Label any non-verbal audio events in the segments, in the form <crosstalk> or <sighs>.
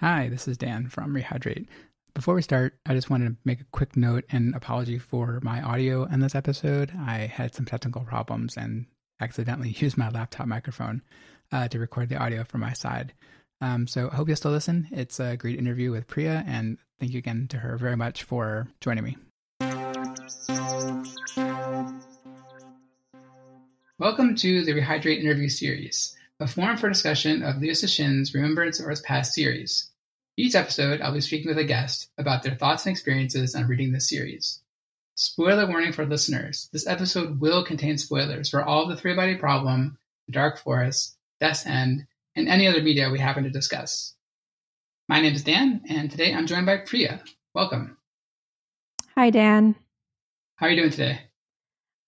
Hi, this is Dan from Rehydrate. Before we start, I just wanted to make a quick note and apology for my audio in this episode. I had some technical problems and accidentally <laughs> used my laptop microphone uh, to record the audio from my side. Um, so I hope you'll still listen. It's a great interview with Priya, and thank you again to her very much for joining me. Welcome to the Rehydrate interview series, a forum for discussion of Liu Cixin's Remembrance of Earth's Past series. Each episode, I'll be speaking with a guest about their thoughts and experiences on reading this series. Spoiler warning for listeners this episode will contain spoilers for all of the Three Body Problem, The Dark Forest, Death's End, and any other media we happen to discuss. My name is Dan, and today I'm joined by Priya. Welcome. Hi, Dan. How are you doing today?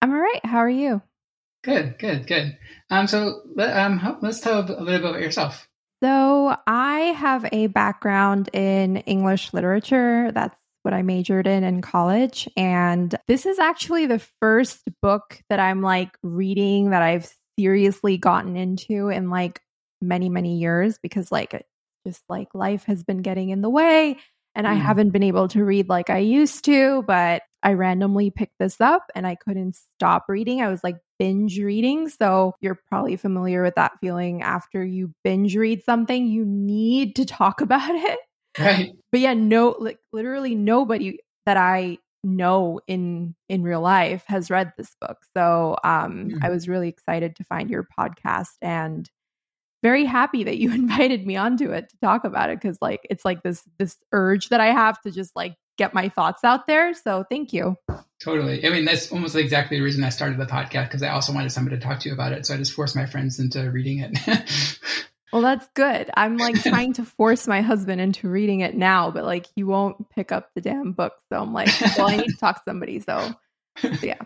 I'm all right. How are you? Good, good, good. Um, so let, um, let's tell a little bit about yourself. So, I have a background in English literature. That's what I majored in in college. And this is actually the first book that I'm like reading that I've seriously gotten into in like many, many years because like just like life has been getting in the way and I mm. haven't been able to read like I used to, but I randomly picked this up and I couldn't stop reading. I was like binge reading. So you're probably familiar with that feeling after you binge read something, you need to talk <laughs> about it. Right. But yeah, no like literally nobody that I know in in real life has read this book. So um mm. I was really excited to find your podcast and very happy that you <laughs> invited me onto it to talk about it because like it's like this this urge that I have to just like get my thoughts out there. So thank you. Totally. I mean, that's almost exactly the reason I started the podcast because I also wanted somebody to talk to you about it. So I just forced my friends into reading it. <laughs> well, that's good. I'm like trying to force my husband into reading it now, but like he won't pick up the damn book. So I'm like, well, I need to talk to somebody. So, so <laughs> yeah.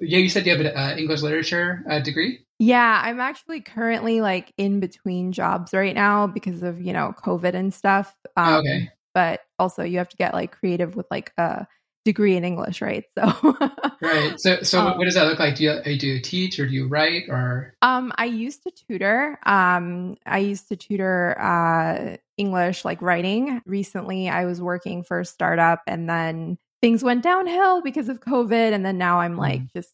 Yeah, you said you have an uh, English literature uh, degree. Yeah, I'm actually currently like in between jobs right now because of you know COVID and stuff. Um, okay. But also, you have to get like creative with like a degree in English, right? So. <laughs> right. So, so um, what does that look like? Do you do you teach or do you write or? Um, I used to tutor. Um, I used to tutor uh English like writing. Recently, I was working for a startup, and then things went downhill because of COVID. And then now I'm like mm. just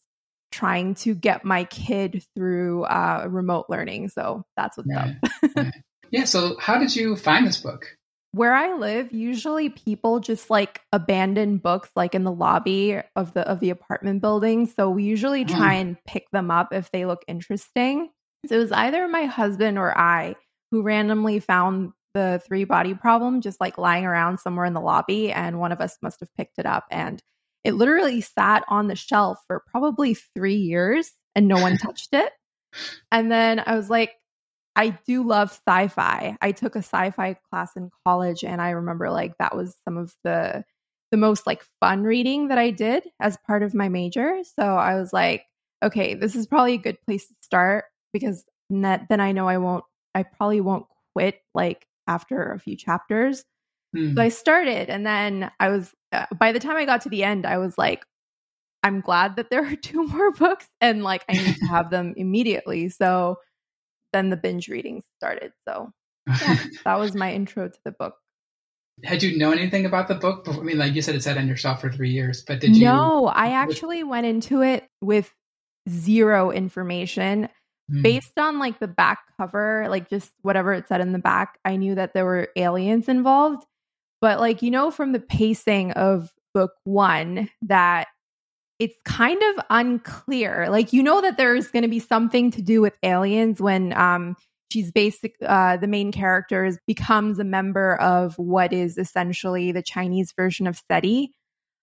trying to get my kid through uh, remote learning. So that's what's right. up. right. Yeah. So how did you find this book? Where I live, usually people just like abandon books like in the lobby of the of the apartment building. So we usually try mm. and pick them up if they look interesting. So it was either my husband or I who randomly found the three body problem just like lying around somewhere in the lobby and one of us must have picked it up. And it literally sat on the shelf for probably 3 years and no one <laughs> touched it. And then i was like i do love sci-fi. I took a sci-fi class in college and i remember like that was some of the the most like fun reading that i did as part of my major. So i was like okay this is probably a good place to start because then i know i won't i probably won't quit like after a few chapters. Mm. So I started, and then I was, uh, by the time I got to the end, I was like, I'm glad that there <laughs> are two more books and like I need to have them immediately. So then the binge reading started. So yeah, <laughs> that was my intro to the book. Had you known anything about the book? Before? I mean, like you said, it sat on your shelf for three years, but did you? No, I actually went into it with zero information. Mm. Based on like the back cover, like just whatever it said in the back, I knew that there were aliens involved. But like, you know, from the pacing of book one, that it's kind of unclear. Like, you know, that there's going to be something to do with aliens when um, she's basic, uh, the main character is, becomes a member of what is essentially the Chinese version of SETI.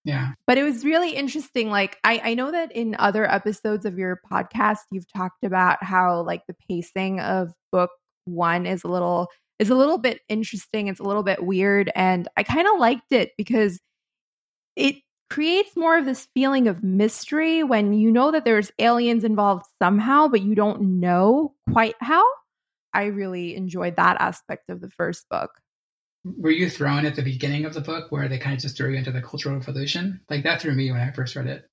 Yeah. But it was really interesting. Like, I, I know that in other episodes of your podcast, you've talked about how like the pacing of book one is a little is a little bit interesting. It's a little bit weird. And I kind of liked it because it creates more of this feeling of mystery when you know that there's aliens involved somehow, but you don't know quite how. I really enjoyed that aspect of the first book were you thrown at the beginning of the book where they kind of just threw you into the cultural revolution like that threw me when i first read it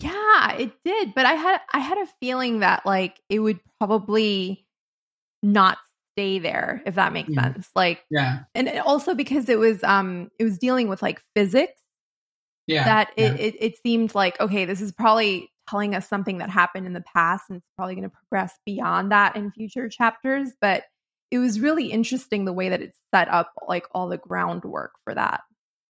yeah it did but i had i had a feeling that like it would probably not stay there if that makes Mm. sense like Yeah. and also because it was um it was dealing with like physics Yeah. that yeah. it, it it seemed like okay this is probably telling us something that happened in the past and it's probably going to progress beyond that in future chapters but it was really interesting the way that it set up like all the groundwork for that.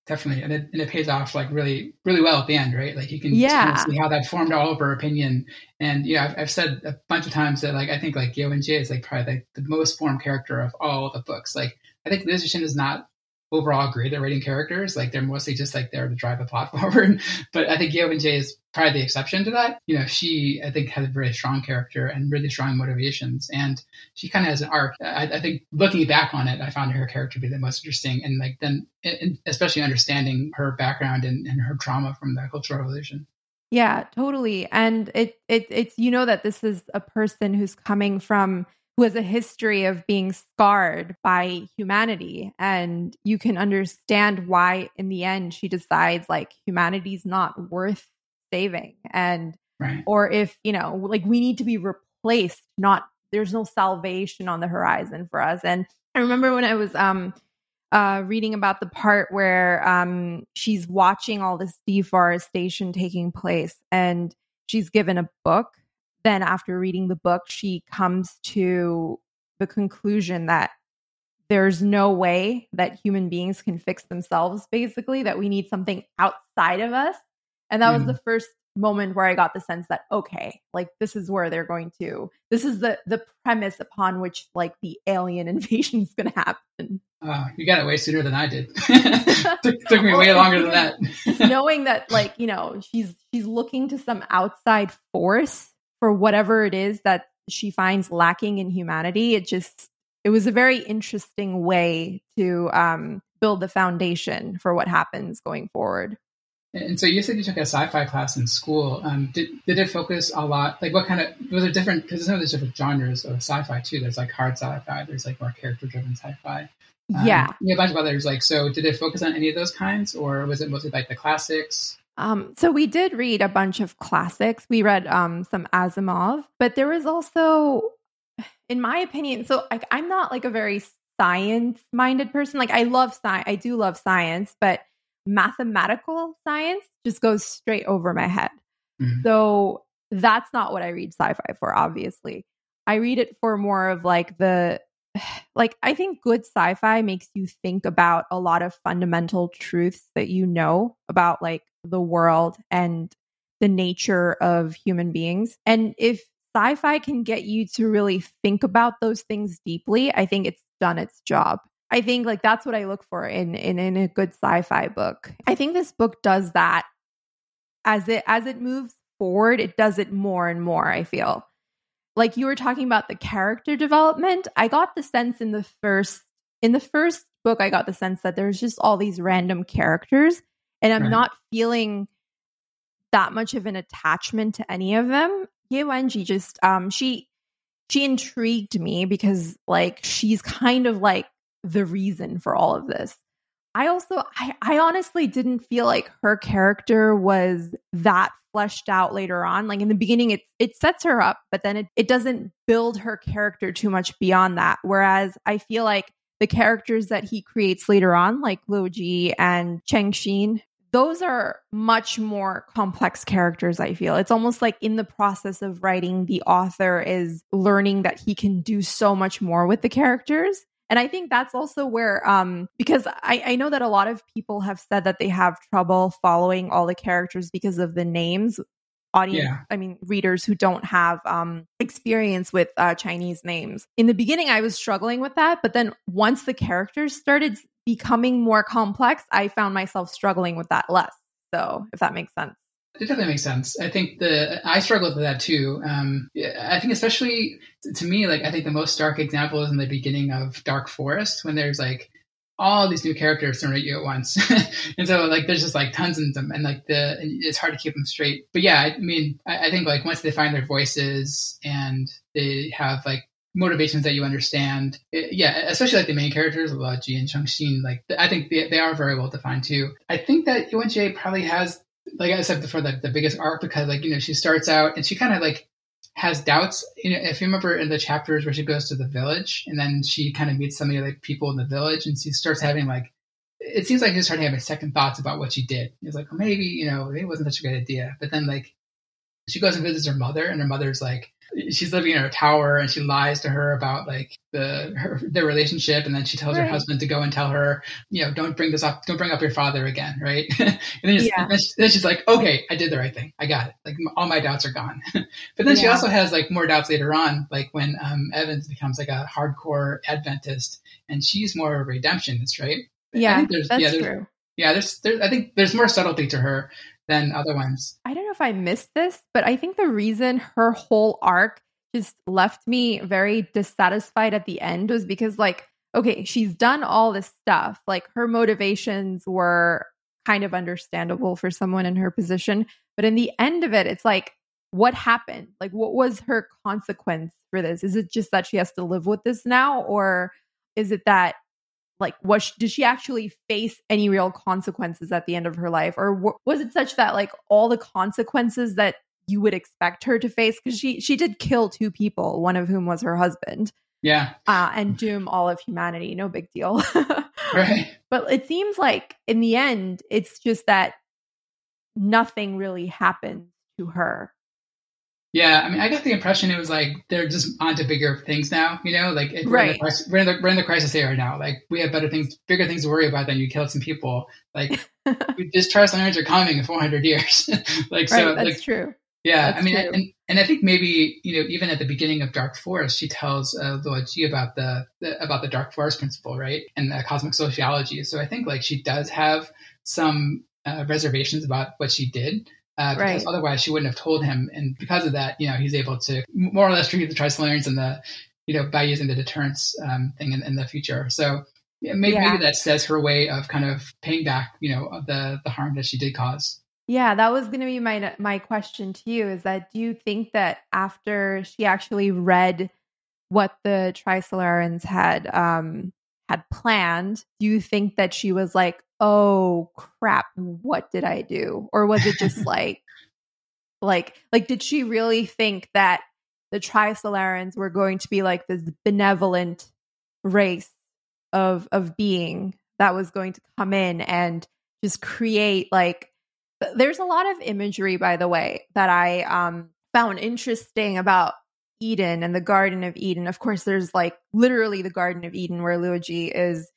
Definitely and it, and it pays off like really really well at the end right? Like you can Yeah. kind of see how that formed all of her opinion. And you know I've, I've said a bunch of times that like i think like Ye Wenjie is like probably like the most formed character of all the books. Like i think Liu Cixin is not overall great at writing characters. Like they're mostly just like there to drive the plot <laughs> forward. But i think Ye Wenjie is probably the exception to that you know she i think has a very strong character and really strong motivations and she kind of has an arc. I, I think looking back on it, I found her character to be the most interesting, and like then, and especially understanding her background and, and her trauma from the Cultural Revolution. Yeah, totally. And it it it's you know that this is a person who's coming from who has a history of being scarred by humanity and you can understand why in the end she decides like humanity's not worth saving and Right. or if, you know, like we need to be replaced, not there's no salvation on the horizon for us. And I remember when I was um uh, reading about the part where um, she's watching all this deforestation taking place and she's given a book. Then, after reading the book, she comes to the conclusion that there's no way that human beings can fix themselves, basically, that we need something outside of us. And that was Mhm. the first moment where I got the sense that okay, like this is where they're going to this is the the premise upon which like the alien <laughs> invasion is going to happen. Uh, you got it way sooner than I did. <laughs> <laughs> took, took me way longer than that. Knowing that like, you know, she's she's looking to some outside force for whatever it is that she finds lacking in humanity, it just it was a very interesting way to um build the foundation for what happens going forward. And so you said you took a sci-fi class in school. Um, did did it focus a lot? Like, what kind of was it different? Because I know there's different genres of sci-fi too. There's like hard sci-fi. There's like more character-driven sci-fi. Um, yeah. yeah, a bunch of others. Like, so did it focus on any of those kinds, or was it mostly like the classics? Um, so we did read a bunch of classics. We read um, some Asimov, but there was also, in my opinion, so like I'm not like a very science-minded person. Like I love science, I do love science, but mathematical science just goes straight over my head. Mhm. So that's not what I read sci-fi for. Obviously, I read it for more of like the <sighs> like I think good sci-fi makes you think about a lot of fundamental truths that you know about like the world and the nature of human beings. And if sci-fi can get you to really think about those things deeply, I think it's done its job. I think like that's what I look for in in, in a good sci-fi book. I think this book does that as it as it moves forward, it does it more and more, I feel like you were talking about the character development i got the sense in the first in the first book i got the sense that there's just all these random characters and i'm Right. not feeling that much of an attachment to any of them Ye Wenjie just um she she intrigued me because like she's kind of like the reason for all of this i also i, I honestly didn't feel like her character was that fleshed out later on. Like in the beginning, it it sets her up, but then it, it doesn't build her character too much beyond that. Whereas I feel like the characters that he creates later on, like Luoji and Cheng Xin, those are much more complex characters, I feel. It's almost like in the process of writing, the author is learning that he can do so much more with the characters. And I think that's also where, um, because I, I know that a lot of people have said that they have trouble following all the characters because of the names. Audience, Yeah. I mean, readers who don't have um, experience with uh, Chinese names. In the beginning, I was struggling with that. But then once the characters started becoming more complex, I found myself struggling with that less. So, if that makes sense. It definitely makes sense. I think the I struggled with that too. Um, I think especially to me, like I think the most stark example is in the beginning of Dark Forest when there's like all these new characters thrown at you at once, <laughs> and so like there's just like tons of them, and like the it's hard to keep them straight. But yeah, I mean, I, I think like once they find their voices and they have like motivations that you understand, it- yeah, especially like the main characters, Ji and Cheng Xin, like I think they, they are very well defined too. I think that Ye Wenjie probably has like I said before, the, the biggest arc because like you know she starts out and she kind of like has doubts. You know, if you remember in the chapters where she goes to the village and then she kind of meets some of the other people in the village and she starts having like, it seems like she's starting having second thoughts about what she did. It's like, well, maybe, you know, maybe it wasn't such a good idea. But then like she goes and visits her mother and her mother's like, she's living in her tower and she lies to her about like the her their relationship. And then she tells right. her husband to go and tell her you know don't bring this up don't bring up your father again. Right. <laughs> And then, yeah. then, she, then, she's like okay i did the right thing. I got it. Like all my doubts are gone. <laughs> But then yeah. she also has like more doubts later on like when um, evans becomes like a hardcore adventist and she's more of a redemptionist right? Yeah that's yeah, true. yeah there's, there's i think there's more subtlety to her than other ones. I don't know if I missed this, but I think the reason her whole arc just left me very dissatisfied at the end was because, like, okay, she's done all this stuff. Like, her motivations were kind of understandable for someone in her position. But in the end of it, it's like, what happened? Like, what was her consequence for this? Is it just that she has to live with this now? Or is it that like was did she actually face any real consequences at the end of her life? Or w- was it such that like all the consequences that you would expect her to face? Because she she did kill two people one of whom was her husband. Yeah. Uh, and doom all of humanity. No big deal. <laughs> Right. But it seems like in the end it's just that nothing really happened to her yeah, I mean, I got the impression it was like they're just onto bigger things now. You know, like it, we're, in the, we're, in the, we're in the crisis era now. Like we have better things, bigger things to worry about than you killed some people. Like <laughs> just Trisolarans are coming in 400 years. <laughs> like so, that's like, true. Yeah, that's I mean, and, and I think maybe you know even at the beginning of Dark Forest, she tells uh, Luo about the, the about the Dark Forest principle, right, and the cosmic sociology. So I think like she does have some uh, reservations about what she did uh, because right. otherwise she wouldn't have told him. And because of that, you know, he's able to more or less treat the Trisolarans and the, you know, by using the deterrence um, thing in, in, the future. So yeah, maybe, yeah. maybe that says her way of kind of paying back, you know, the the harm that she did cause. Yeah, that was going to be my my question to you. Is that do you think that after she actually read what the Trisolarans had um, had planned, do you think that she was like, oh crap, what did I do? Or was it just <laughs> like, like, like, did she really think that the Trisolarans were going to be like this benevolent race of of being that was going to come in and just create like there's a lot of imagery by the way that i um found interesting about eden and the garden of eden of course there's like literally the garden of eden where Luoji is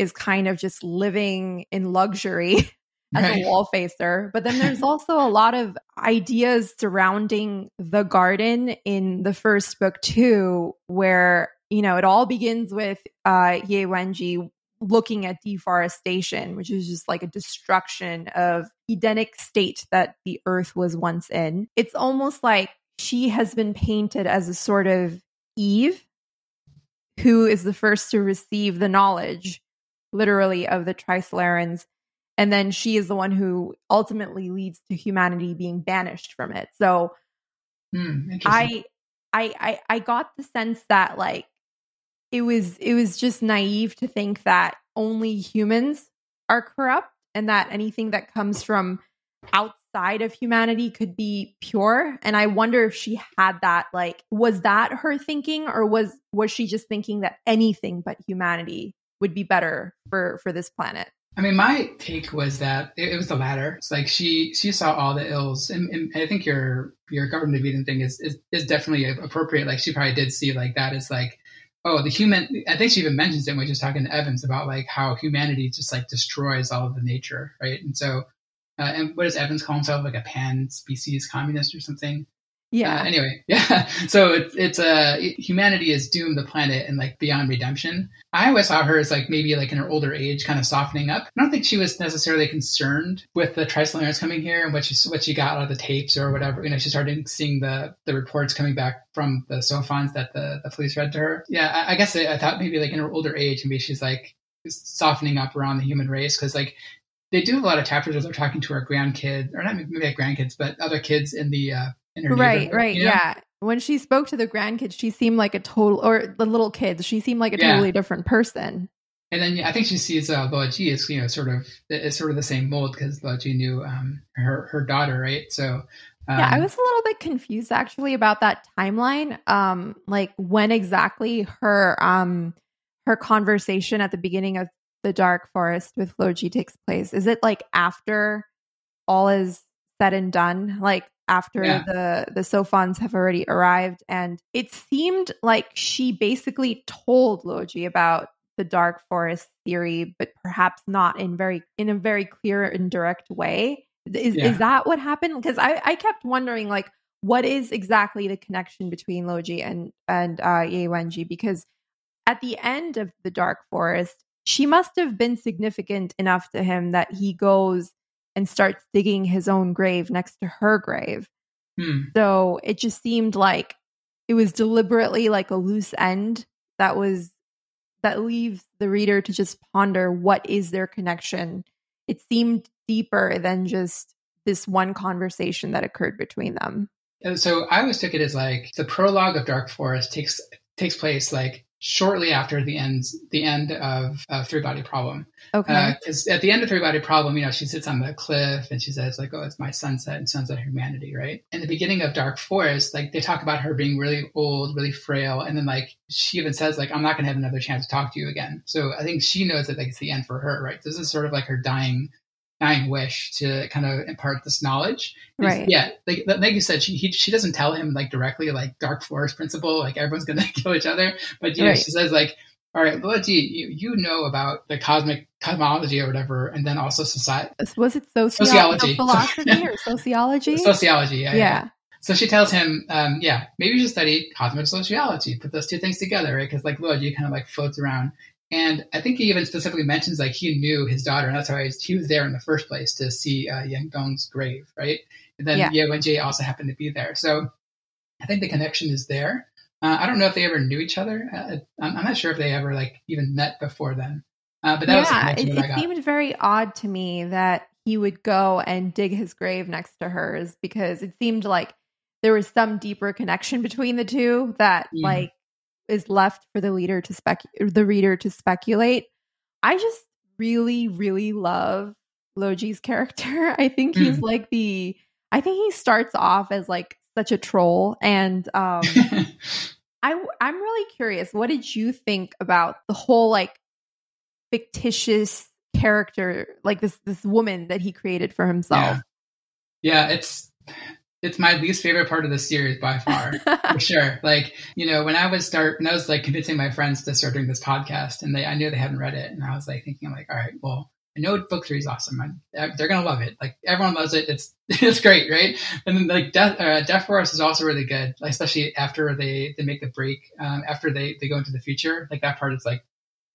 is kind of just living in luxury <laughs> as right. a wall facer. But then there's <laughs> also a lot of ideas surrounding the garden in the first book too, where you know it all begins with uh, Ye Wenjie looking at deforestation, which is just like a destruction of Edenic state that the earth was once in. It's almost like she has been painted as a sort of Eve who is the first to receive the knowledge literally of the Trisolarans. And then she is the one who ultimately leads to humanity being banished from it. So hmm, I, I I I got the sense that like it was it was just naive to think that only humans are corrupt and that anything that comes from outside of humanity could be pure and i wonder if she had that like was that her thinking or was was she just thinking that anything but humanity would be better for for this planet I mean, my take was that it, it, was the latter. It's like she she saw all the ills, and, and I think your your government Eden thing is, is is definitely appropriate. Like she probably did see like that as like, oh, the human. I think she even mentions it when she's talking to Evans about like how humanity just like destroys all of the nature, right? And so, uh, and what does Evans call himself? Like a pan species communist or something? Yeah. Uh, anyway, <laughs> yeah. So it's it's uh humanity is doomed the planet and like beyond redemption. I always saw her as like maybe like in her older age, kind of softening up. I don't think she was necessarily concerned with the Trisolarans coming here and what she what she got out of the tapes or whatever. You know, she started seeing the the reports coming back from the Sophons that the the police read to her. Yeah, I, I guess I, I thought maybe like in her older age, maybe she's like softening up around the human race because like they do a lot of chapters where they're talking to her grandkids, or not maybe like grandkids, but other kids in the uh, right right you know? yeah when she spoke to the grandkids she seemed like a total or the little kids she seemed like a yeah. totally different person and then I think she sees uh, Luoji as you know sort of it's sort of the same mold because Luoji knew um, her her daughter, right? So Um, yeah, I was a little bit confused actually about that timeline. Um, like when exactly her um her conversation at the beginning of the Dark Forest with Luoji takes place. Is it like after all is said and done? Like after Yeah. the the Sophons have already arrived, and it seemed like she basically told Luoji about the Dark Forest theory, but perhaps not in very in a very clear and direct way. Is Yeah. is that what happened? Because I I kept wondering like what is exactly the connection between Luoji and and uh, Ye Wenjie? Because at the end of the Dark Forest, she must have been significant enough to him that he goes and starts digging his own grave next to her grave. hmm. So it just seemed like it was deliberately like a loose end that was that leaves the reader to just ponder what is their connection. It seemed deeper than just this one conversation that occurred between them. So I always took it as like the prologue of Dark Forest takes takes place like shortly after the end the end of, of Three Body Problem. Okay. Uh, because at the end of Three Body Problem, you know, she sits on the cliff and she says like, "Oh, it's my sunset and sunset humanity," right? In the beginning of Dark Forest, like they talk about her being really old, really frail, and then like she even says like, "I'm not going to have another chance to talk to you again." So I think she knows that like it's the end for her, right? This is sort of like her dying dying wish to kind of impart this knowledge. And Right. Yeah. Like, like you said, she he, she doesn't tell him like directly like dark forest principle, like everyone's gonna <laughs> kill each other. But you know, Right. she says like, all right, well, gee, you, you know about the cosmic cosmology or whatever, and then also society Was it socio- Sociology. <laughs> philosophy or sociology? sociology. Yeah, yeah. yeah. So she tells him, um, yeah, maybe you should study cosmic sociology. Put those two things together, right? Because like Luoji kind of like floats around. And I think he even specifically mentions like he knew his daughter, and that's why he- was there in the first place to see uh, Yang Dong's grave, right? And then Yeah. Ye Wenjie also happened to be there. So I think the connection is there. Uh, I don't know if they ever knew each other. Uh, I'm, I'm not sure if they ever like even met before then. Uh, but that was the yeah, connection it, that I it seemed very odd to me that he would go and dig his grave next to hers because it seemed like there was some deeper connection between the two that Mhm. like is left for the leader to spec the reader to speculate. I just really really love Luoji's character. <laughs> I think he's Mm. like the I think he starts off as like such a troll and um <laughs> I I'm really curious. What did you think about the whole like fictitious character, like this this woman that he created for himself? yeah, it's it's my least favorite part of the series by far. <laughs> for sure. Like, you know, when I was start when I was like convincing my friends to start doing this podcast and they I knew they hadn't read it and I was like thinking I'm like, all right, well, I know book three is awesome. I, they're gonna love it. Like everyone loves it. It's <laughs> it's great, right? And then like Death uh, Death Forest is also really good, like, especially after they they make the break, um, after they they go into the future. Like that part is like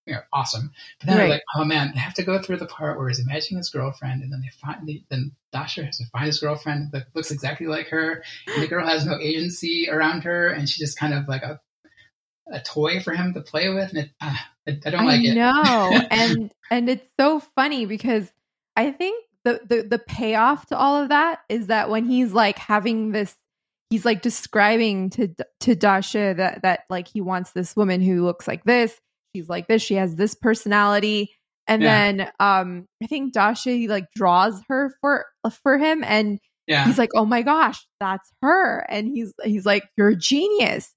you know awesome. But then Right. they're like, oh man, they have to go through the part where he's imagining his girlfriend, and then they find the, then Da Shi has to find his girlfriend that looks exactly like her, and the girl has no agency around her, and she's just kind of like a a toy for him to play with, and it, uh, I, I don't I like it. No, <laughs> and and it's so funny because I think the, the the payoff to all of that is that when he's like having this, he's like describing to to Da Shi that that like he wants this woman who looks like this, she's like this, she has this personality, and Yeah. then um I think Da Shi he like draws her for for him, and yeah, he's like, oh my gosh, that's her, and he's he's like, you're a genius.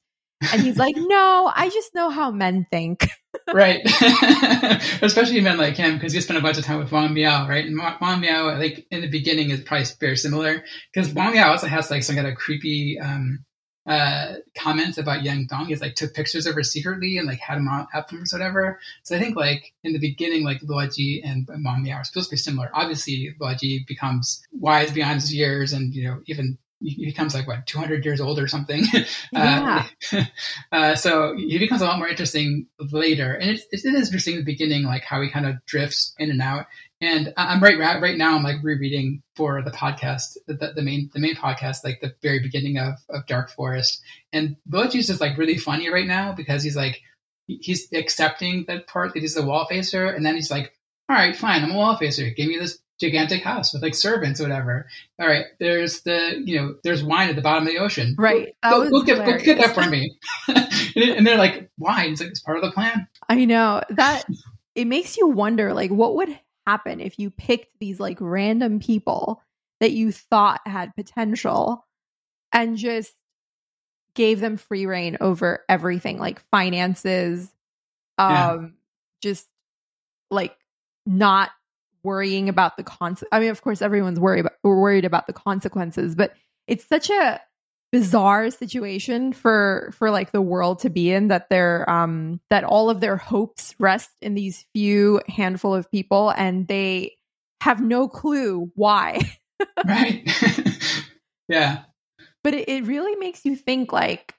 And he's like, no, I just know how men think. <laughs> right. <laughs> Especially men like him, because he spent a bunch of time with Wang Miao, right? And Wa- Wang Miao, like in the beginning, is probably very similar because Wang Miao also has like some kind of creepy um, uh, comments about Yang Dong. is like took pictures of her secretly and like had him on albums or whatever. So I think like in the beginning, like Luoji and Wang Miao are supposed to be similar. Obviously, Luoji becomes wise beyond his years, and you know even he becomes like what 200 years old or something <laughs> Yeah. uh, <laughs> uh, so he becomes a lot more interesting later and it's, it is interesting in the beginning like how he kind of drifts in and out and i'm right right now i'm like rereading for the podcast the, the main the main podcast like the very beginning of, of dark forest. And Luoji's is like really funny right now because he's like he's accepting that part that he's the wall facer and then he's like all right fine i'm a wall facer. Give me this gigantic house with like servants or whatever. All right there's the you know there's wine at the bottom of the ocean. Right. Go, was go, get, go get that for me. <laughs> and, and they're like wine it's like it's part of the plan. I know. That it makes you wonder like what would happen if you picked these like random people that you thought had potential and just gave them free reign over everything like finances um yeah. just like not worrying about the consequences. I mean, of course, everyone's worried about, worried about the consequences, but it's such a bizarre situation for for like the world to be in that they're um that all of their hopes rest in these few handful of people and they have no clue why. <laughs> Right. <laughs> Yeah. But it, it really makes you think like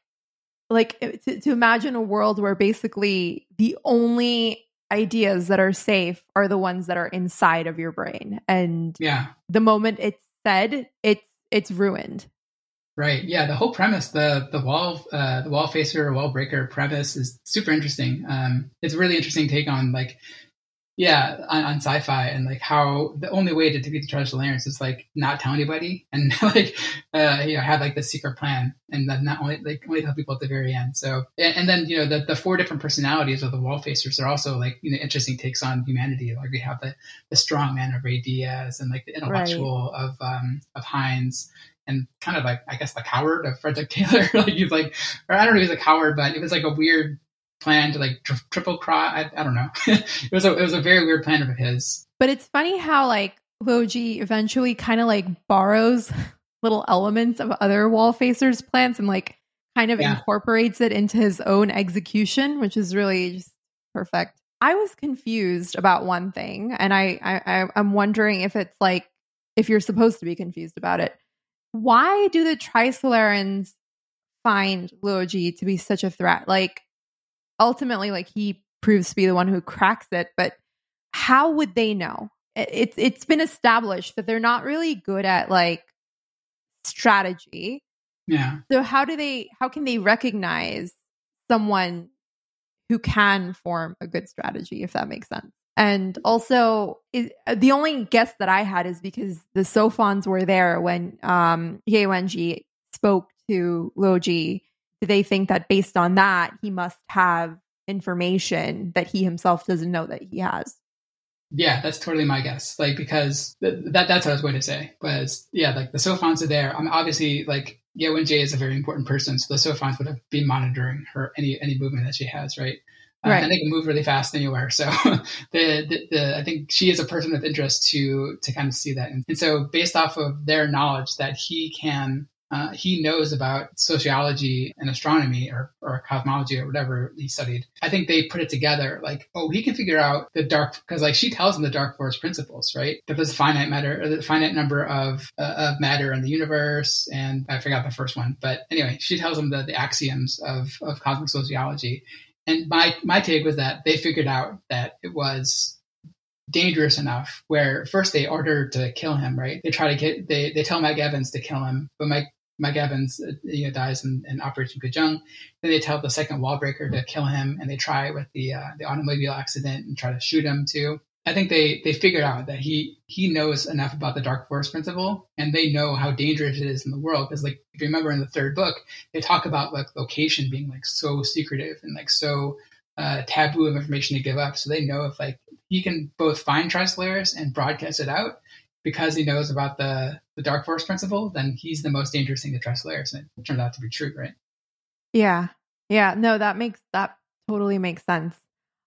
like to, to imagine a world where basically the only ideas that are safe are the ones that are inside of your brain and yeah. the moment it's said it's it's ruined right. Yeah the whole premise the the wall uh the wall facer wall breaker premise is super interesting. Um it's a really interesting take on like yeah on, on, sci-fi and like how the only way to defeat the Trisolarans is like not tell anybody <laughs> and like uh you know have like the secret plan and then not only like only tell people at the very end. So and, and, then you know the, the four different personalities of the wall facers are also like you know interesting takes on humanity. Like we have the the strong man of Rey Diaz and like the intellectual right. of um of Hines and kind of like I guess the coward of Frederick Taylor. <laughs> like he's like, or I don't know, he's a coward, but it was like a weird plan to like tri- triple cross. I, I, don't know. <laughs> it was a it was a very weird plan of his. But it's funny how like Luoji eventually kind of like borrows <laughs> little elements of other wall facers plans and like kind of yeah. incorporates it into his own execution, which is really just perfect. I was confused about one thing, and I, I I'm wondering if it's like if you're supposed to be confused about it. Why do the Trisolarans find Luoji to be such a threat? Like ultimately like he proves to be the one who cracks it but how would they know? It's it's been established that they're not really good at like strategy. Yeah. So how do they how can they recognize someone who can form a good strategy if that makes sense and also it, the only guess that i had is because the sophons were there when um Ye Wenjie spoke to Luoji do they think that based on that he must have information that he himself doesn't know that he has? Yeah that's totally my guess. Like because th- that that's what i was going to say was yeah like the sophons are there. I'm obviously like Ye Wenjie is a very important person so the sophons would have been monitoring her any any movement that she has right uh, right. and they can move really fast anywhere. So <laughs> the, the, the, I think she is a person of interest to to kind of see that. And, and so based off of their knowledge that he can uh, he knows about sociology and astronomy or, or cosmology or whatever he studied. I think they put it together like, oh, he can figure out the dark, because like she tells him the dark forest principles, right? That there's a finite matter, or the finite number of, uh, of matter in the universe. And I forgot the first one. But anyway, she tells him the, the axioms of, of cosmic sociology. And my, my take was that they figured out that it was dangerous enough where first they order to kill him, right? They try to get, they, they tell Mike Evans to kill him, but Mike Mike Evans uh, you know, dies in, in Operation Guzheng. Then they tell the second wall breaker to kill him, and they try with the uh, the automobile accident and try to shoot him too. I think they they figured out that he he knows enough about the dark forest principle, and they know how dangerous it is in the world. Because like if you remember in the third book, they talk about like location being like so secretive and like so uh, taboo of information to give up. So they know if like he can both find Trisolaris and broadcast it out, because he knows about the the dark forest principle, then he's the most dangerous thing to layers. And it turned out to be true, right? Yeah. Yeah. No, that makes that totally makes sense.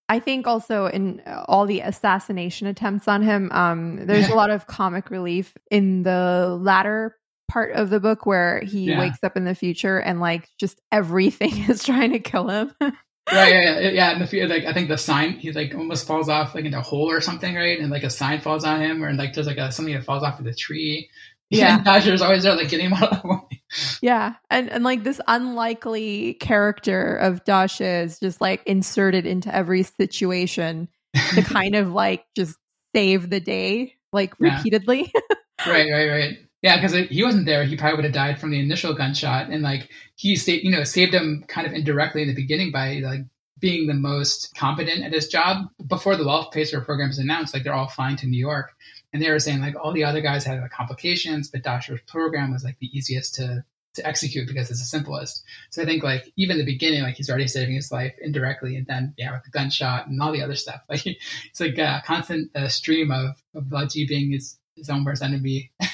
I think also in all the assassination attempts on him, um, there's a lot of comic relief in the latter part of the book where he yeah. wakes up in the future and like just everything <laughs> is trying to kill him. right, yeah, yeah, <laughs> yeah. And the like, I think the sign he like almost falls off like into a hole or something, right? And like a sign falls on him, or like there's like a something that falls off of the tree. Yeah, and Da Shi's always there, like getting him out of the way. Yeah, and and like this unlikely character of Da Shi is just like inserted into every situation to <laughs> kind of like just save the day, like repeatedly. <laughs> right, right, right. Yeah, because he wasn't there, he probably would have died from the initial gunshot, and like he saved, you know, saved him kind of indirectly in the beginning by like being the most competent at his job. Before the Wall Facer program was announced, like they're all flying to New York, and they were saying like all the other guys had like, complications, but Da Shi's program was like the easiest to to execute because it's the simplest. So I think like even the beginning, like he's already saving his life indirectly, and then yeah, with the gunshot and all the other stuff, <laughs> like it's like a constant uh, stream of of Luoji being his his own worst enemy <laughs>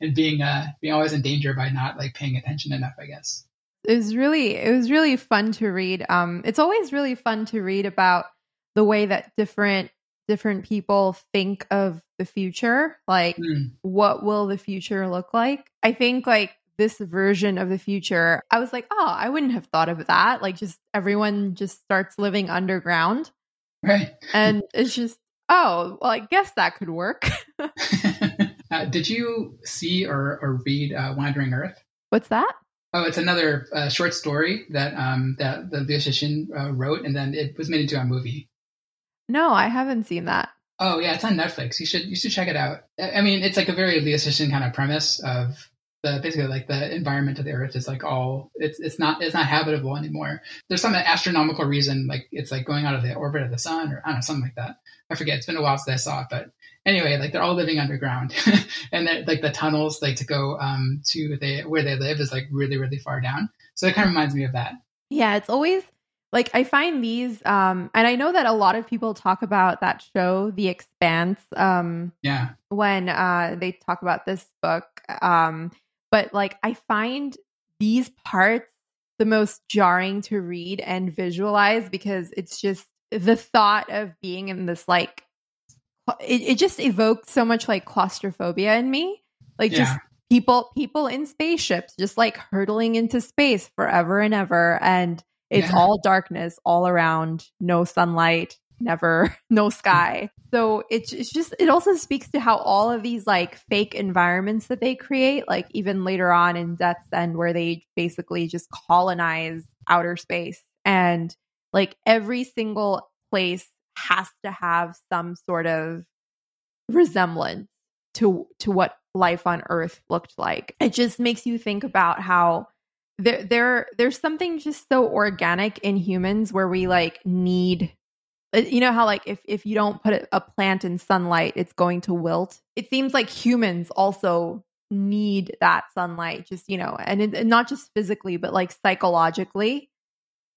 and being uh being always in danger by not like paying attention enough, I guess. It was really it was really fun to read. Um it's always really fun to read about the way that different different people think of the future like mm. what will the future look like? I think like this version of the future i was like oh i wouldn't have thought of that. Like just everyone just starts living underground. Right. And it's just oh well i guess that could work. <laughs> Uh, did you see or, or read uh, wandering earth? What's that? Oh, it's another uh, short story that um, that the Liu Cixin uh, wrote, and then it was made into a movie. No, I haven't seen that. Oh yeah, it's on Netflix. You should you should check it out. I mean, it's like a very Liu kind of premise of the basically like the environment of the Earth is like all it's it's not it's not habitable anymore. There's some astronomical reason like it's like going out of the orbit of the sun or I don't know something like that. I forget. It's been a while since I saw it, but anyway, like they're all living underground, <laughs> and like the tunnels like to go um to they where they live is like really really far down. So it kind of reminds me of that. Yeah, it's always like I find these um and I know that a lot of people talk about that show The Expanse um yeah when uh they talk about this book um but like I find these parts the most jarring to read and visualize because it's just the thought of being in this like it, it just evokes so much like claustrophobia in me like yeah. just people people in spaceships just like hurtling into space forever and ever and it's yeah. all darkness all around, no sunlight, never, <laughs> no sky. So it's, it's just, it also speaks to how all of these like fake environments that they create, like even later on in Death's End, where they basically just colonize outer space and like every single place has to have some sort of resemblance to to what life on earth looked like it just makes you think about how there there there's something just so organic in humans where we like need uh, you know how like if if you don't put a plant in sunlight it's going to wilt? It seems like humans also need that sunlight just you know and, it, and not just physically but like psychologically.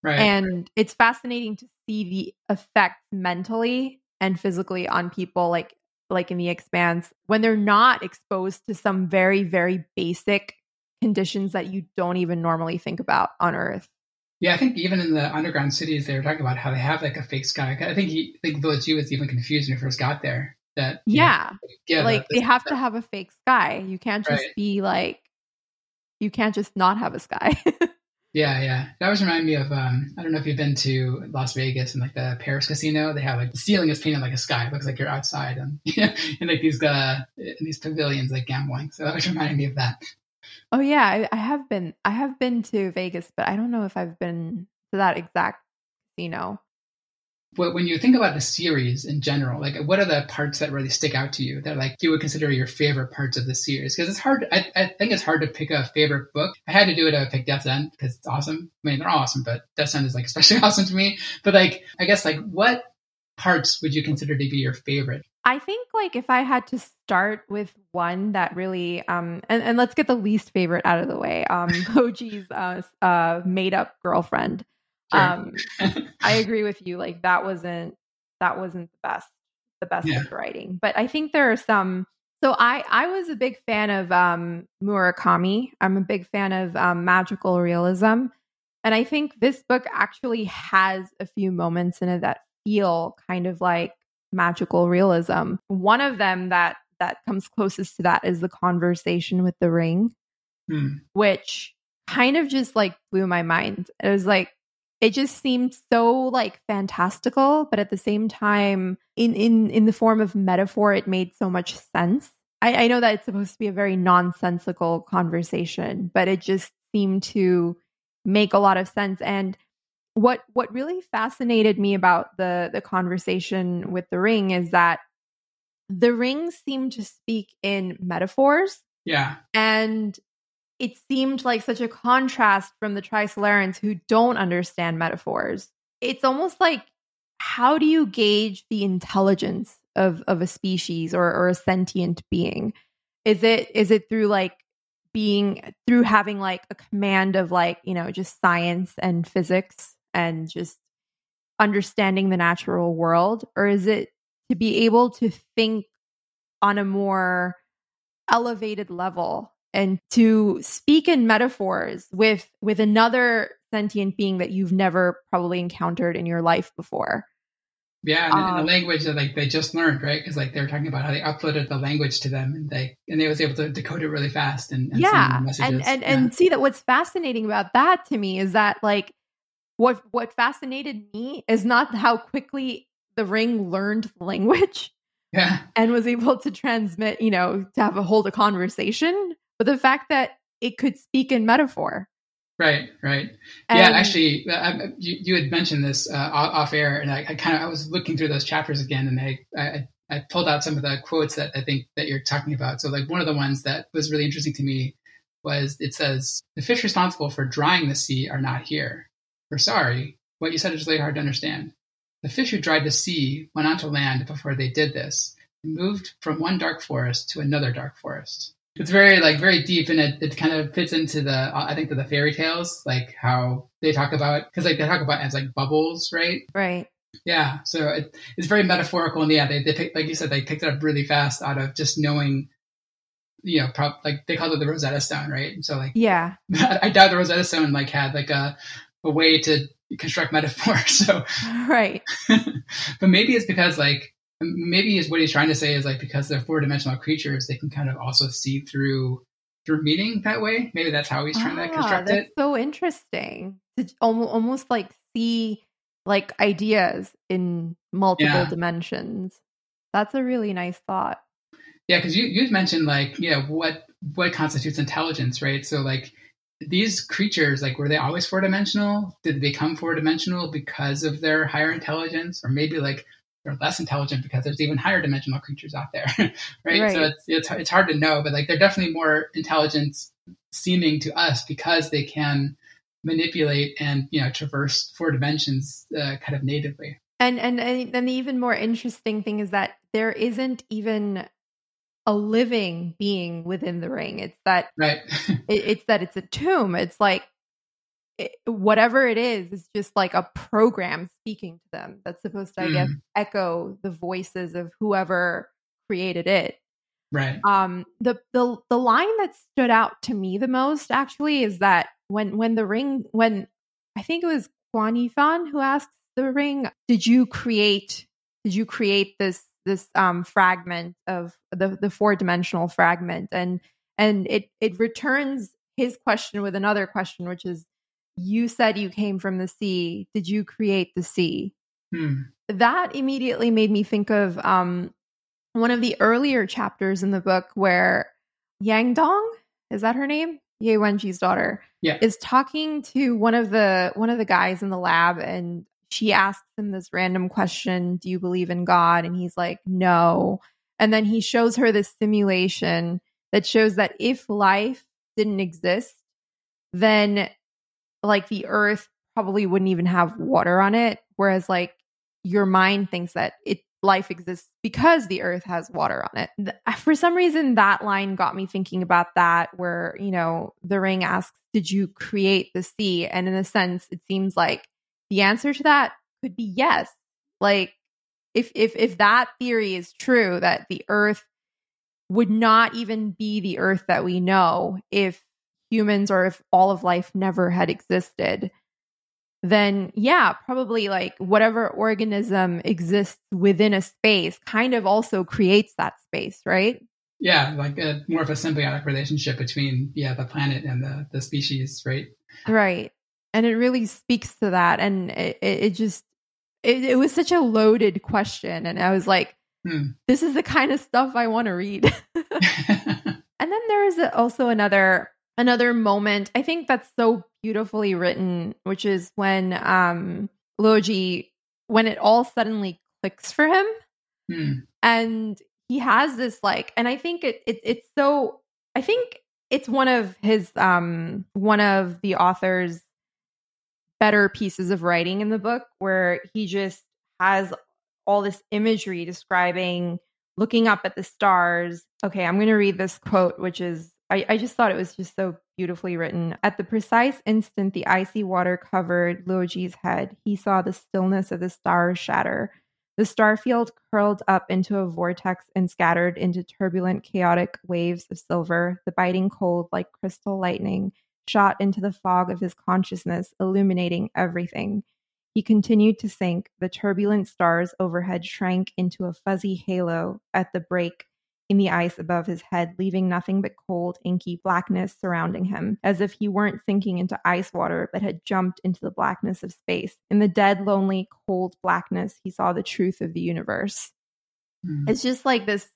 Right. And it's fascinating to see the effect mentally and physically on people like like in the expanse when they're not exposed to some very very basic conditions that you don't even normally think about on Earth. Yeah, I think even in the underground cities, they were talking about how they have like a fake sky. I think he, I think Village U was even confused when he first got there. That yeah, know, yeah, like the, they have to have a fake sky. You can't just right. be like, you can't just not have a sky. <laughs> yeah, yeah. That was reminding me of um, I don't know if you've been to Las Vegas and like the Paris casino. They have like the ceiling is painted like a sky. It looks like you're outside and <laughs> in like these uh in these pavilions like gambling. So that was reminding me of that. Oh yeah, I, I have been. I have been to Vegas, but I don't know if I've been to that exact casino. But when you think about the series in general, like what are the parts that really stick out to you that like you would consider your favorite parts of the series? Because it's hard. I, I, think it's hard to pick a favorite book. I had to do it to pick Death's End because it's awesome. I mean, they're all awesome, but Death's End is like <laughs> especially awesome to me. But like, I guess like what parts would you consider to be your favorite? I think like if I had to start with one that really um and, and let's get the least favorite out of the way. Um <laughs> Luoji's uh uh made up girlfriend. Sure. Um <laughs> I agree with you. Like that wasn't that wasn't the best the best yeah. writing. But I think there are some so I I was a big fan of um Murakami. I'm a big fan of um, magical realism. And I think this book actually has a few moments in it that feel kind of like magical realism. One of them that that comes closest to that is the conversation with the ring, hmm. which kind of just like blew my mind. It was like it just seemed so like fantastical, but at the same time, in in in the form of metaphor, it made so much sense. I, I know that it's supposed to be a very nonsensical conversation, but it just seemed to make a lot of sense. And what what really fascinated me about the the conversation with the ring is that the ring seemed to speak in metaphors. Yeah. And it seemed like such a contrast from the Trisolarans who don't understand metaphors. It's almost like how do you gauge the intelligence of of a species or, or a sentient being? Is it is it through like being through having like a command of like, you know, just science and physics and just understanding the natural world? Or is it to be able to think on a more elevated level and to speak in metaphors with with another sentient being that you've never probably encountered in your life before. Yeah, and, um, and the language that like they just learned, right? Because like they were talking about how they uploaded the language to them, and they and they was able to decode it really fast and, and yeah, and and, yeah. and see that what's fascinating about that to me is that like what what fascinated me is not how quickly the ring learned the language, yeah, and was able to transmit, you know, to have a hold a conversation, but the fact that it could speak in metaphor Right, right. And, yeah, actually, uh, I, you, you, had mentioned this uh, off air, and I, I kind of I was looking through those chapters again, and I, I, I pulled out some of the quotes that I think that you're talking about. So, like one of the ones that was really interesting to me was it says the fish responsible for drying the sea are not here. We're sorry, what you said is really hard to understand. The fish who dried the sea went onto land before they did this, and moved from one dark forest to another dark forest. It's very like very deep and it, it kind of fits into the uh, i think the fairy tales like how they talk about because like they talk about as like bubbles right? Right. Yeah so it, it's very metaphorical and yeah they, they pick, like you said they picked it up really fast out of just knowing you know prob- like they called it the rosetta stone right? So like yeah. <laughs> I doubt the rosetta stone like had like a, a way to construct metaphor <laughs> so right <laughs> but maybe it's because like maybe is what he's trying to say is like because they're four dimensional creatures, they can kind of also see through through meaning that way. Maybe that's how he's trying ah, to construct that's it. So interesting to almost, almost like see like ideas in multiple yeah. dimensions. That's a really nice thought. Yeah, because you you mentioned like yeah what what constitutes intelligence, right? So like these creatures, like were they always four dimensional? Did they become four dimensional because of their higher intelligence, or maybe like they're less intelligent because there's even higher dimensional creatures out there, right? <laughs> right? So it's, it's it's hard to know, but like they're definitely more intelligent seeming to us because they can manipulate and you know traverse four dimensions uh, kind of natively. And and and then the even more interesting thing is that there isn't even a living being within the ring. It's that right. <laughs> it, it's that it's a tomb. It's like it, whatever it is is just like a program speaking to them that's supposed to, I guess, mm. echo the voices of whoever created it. Right. Um. The the the line that stood out to me the most actually is that when when the ring when I think it was Guan Yifan who asked the ring, "Did you create? Did you create this this um fragment of the the four dimensional fragment?" And and it it returns his question with another question, which is you said you came from the sea. Did you create the sea? Hmm. That immediately made me think of um, one of the earlier chapters in the book where Yang Dong, is that her name? Ye Wenjie's daughter, yeah. is talking to one of the one of the guys in the lab and she asks him this random question, Do you believe in God? And he's like, No. And then he shows her this simulation that shows that if life didn't exist, then like the earth probably wouldn't even have water on it whereas like your mind thinks that it life exists because the earth has water on it for some reason that line got me thinking about that where you know the ring asks did you create the sea and in a sense it seems like the answer to that could be yes like if if if that theory is true that the earth would not even be the earth that we know if humans or if all of life never had existed, then yeah, probably like whatever organism exists within a space kind of also creates that space, right? Yeah, like a, more of a symbiotic relationship between yeah the planet and the the species, right? Right, and it really speaks to that, and it, it just it, it was such a loaded question, and I was like, hmm. this is the kind of stuff I want to read. <laughs> <laughs> and then there is also another another moment i think that's so beautifully written which is when um when it all suddenly clicks for him hmm. and he has this like and i think it, it it's so i think it's one of his um one of the author's better pieces of writing in the book where he just has all this imagery describing looking up at the stars okay i'm going to read this quote which is I, I just thought it was just so beautifully written. At the precise instant the icy water covered Luoji's head, he saw the stillness of the stars shatter. The star field curled up into a vortex and scattered into turbulent, chaotic waves of silver. The biting cold, like crystal lightning, shot into the fog of his consciousness, illuminating everything. He continued to sink. The turbulent stars overhead shrank into a fuzzy halo at the break in the ice above his head, leaving nothing but cold, inky blackness surrounding him, as if he weren't sinking into ice water, but had jumped into the blackness of space. In the dead, lonely, cold blackness, he saw the truth of the universe. Mm. It's just like this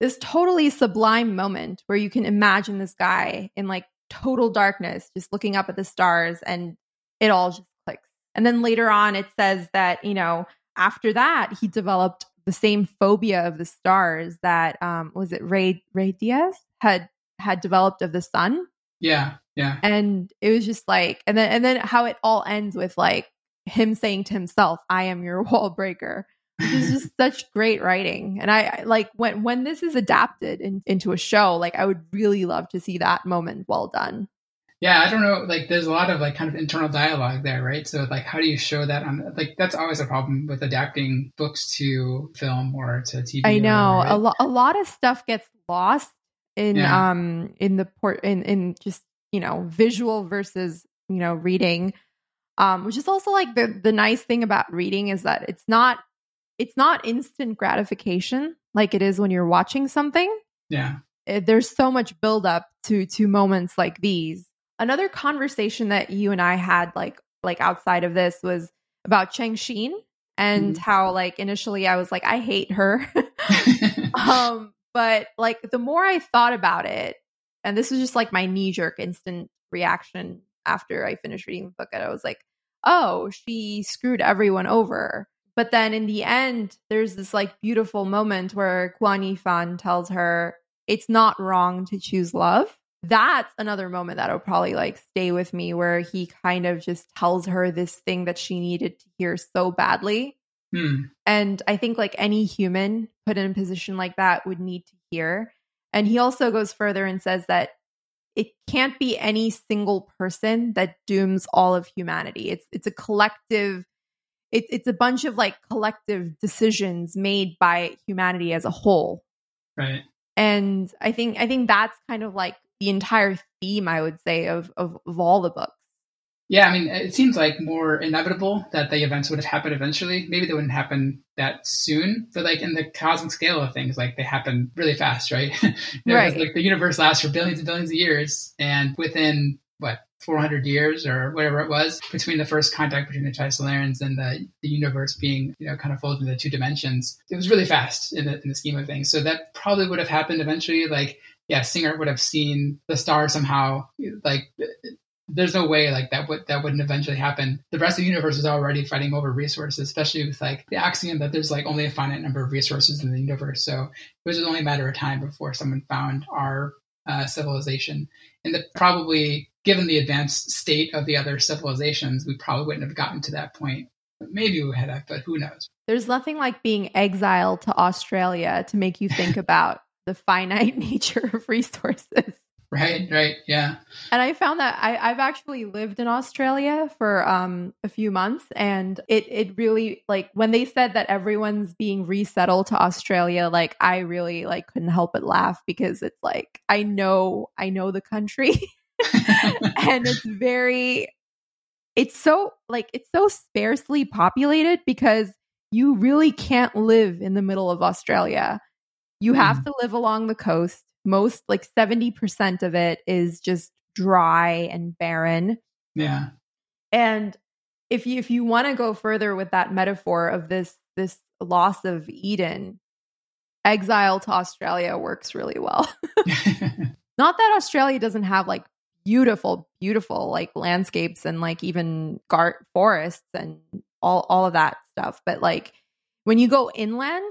this totally sublime moment where you can imagine this guy in like total darkness, just looking up at the stars, and it all just clicks. And then later on, it says that, you know, after that, he developed the same phobia of the stars that um was it Rey Rey Diaz had had developed of the sun. Yeah, yeah. And it was just like and then and then how it all ends with like him saying to himself, I am your <laughs> wall breaker. Which is just such great writing. And I, I like when when this is adapted in, into a show, like I would really love to see that moment well done yeah i don't know like there's a lot of like kind of internal dialogue there right so like how do you show that on like that's always a problem with adapting books to film or to tv i know whatever, right? a, lo- a lot of stuff gets lost in yeah. um in the port in in just you know visual versus you know reading um which is also like the the nice thing about reading is that it's not it's not instant gratification like it is when you're watching something yeah eh, there's so much build up to to moments like these another conversation that you and I had like like outside of this was about Cheng Xin and mm how like initially I was like I hate her. <laughs> <laughs> um but like the more I thought about it and this was just like my knee jerk instant reaction after I finished reading the book and I was like oh she screwed everyone over. But then in the end there's this like beautiful moment where Guan Yifan tells her it's not wrong to choose love that's another moment that'll probably like stay with me where he kind of just tells her this thing that she needed to hear so badly. Hmm. And I think like any human put in a position like that would need to hear. And he also goes further and says that it can't be any single person that dooms all of humanity. It's it's a collective it's it's a bunch of like collective decisions made by humanity as a whole. Right. And I think I think that's kind of like the entire theme, I would say, of, of, of all the books. Yeah, I mean, it seems like more inevitable that the events would have happened eventually. Maybe they wouldn't happen that soon, but like in the cosmic scale of things, like they happen really fast, right? <laughs> right. Like the universe lasts for billions and billions of years, and within what 400 years or whatever it was between the first contact between the Trisolarans and the, the universe being you know kind of folded into two dimensions, it was really fast in the, in the scheme of things. So that probably would have happened eventually. Like yeah, Singer would have seen the star somehow. Like, there's no way like that would that wouldn't eventually happen. The rest of the universe is already fighting over resources, especially with like the axiom that there's like only a finite number of resources in the universe. So it was only a matter of time before someone found our uh, civilization, and that probably given the advanced state of the other civilizations, we probably wouldn't have gotten to that point. Maybe we had, but who knows? There's nothing like being exiled to Australia to make you think <laughs> about the finite <laughs> nature of resources. Right, right, yeah. And I found that I, have actually lived in Australia for um, a few months, and it it really like when they said that everyone's being resettled to Australia, like I really like couldn't help but laugh because it's like I know I know the country, <laughs> <laughs> and it's very, it's so like it's so sparsely populated because you really can't live in the middle of Australia you have mm. to live along the coast. Most like 70% of it is just dry and barren. Yeah. And if you if you want to go further with that metaphor of this this loss of Eden, exile to Australia works really well. <laughs> <laughs> Not that Australia doesn't have like beautiful, beautiful like landscapes and like even gart forests and all all of that stuff, but like when you go inland,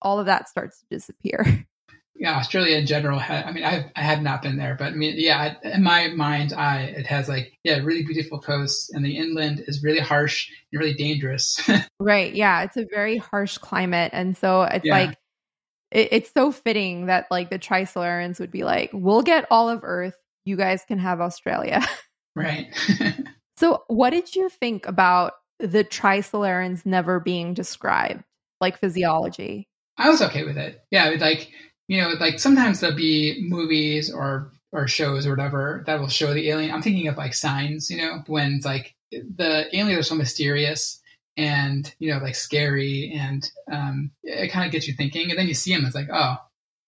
all of that starts to disappear. <laughs> Yeah, Australia in general. Had, I mean, I I have not been there, but I mean, yeah, in my mind, eye, it has like yeah, really beautiful coasts, and the inland is really harsh and really dangerous. <laughs> right. Yeah, it's a very harsh climate, and so it's yeah. like it, it's so fitting that like the Trisolarans would be like, "We'll get all of Earth. You guys can have Australia." <laughs> right. <laughs> so, what did you think about the Trisolarans never being described? like physiology. I was okay with it. Yeah, like you know, like sometimes there'll be movies or or shows or whatever that will show the alien. I'm thinking of like signs, you know, when it's like the aliens are so mysterious and you know like scary and um, it kind of gets you thinking and then you see them it's like oh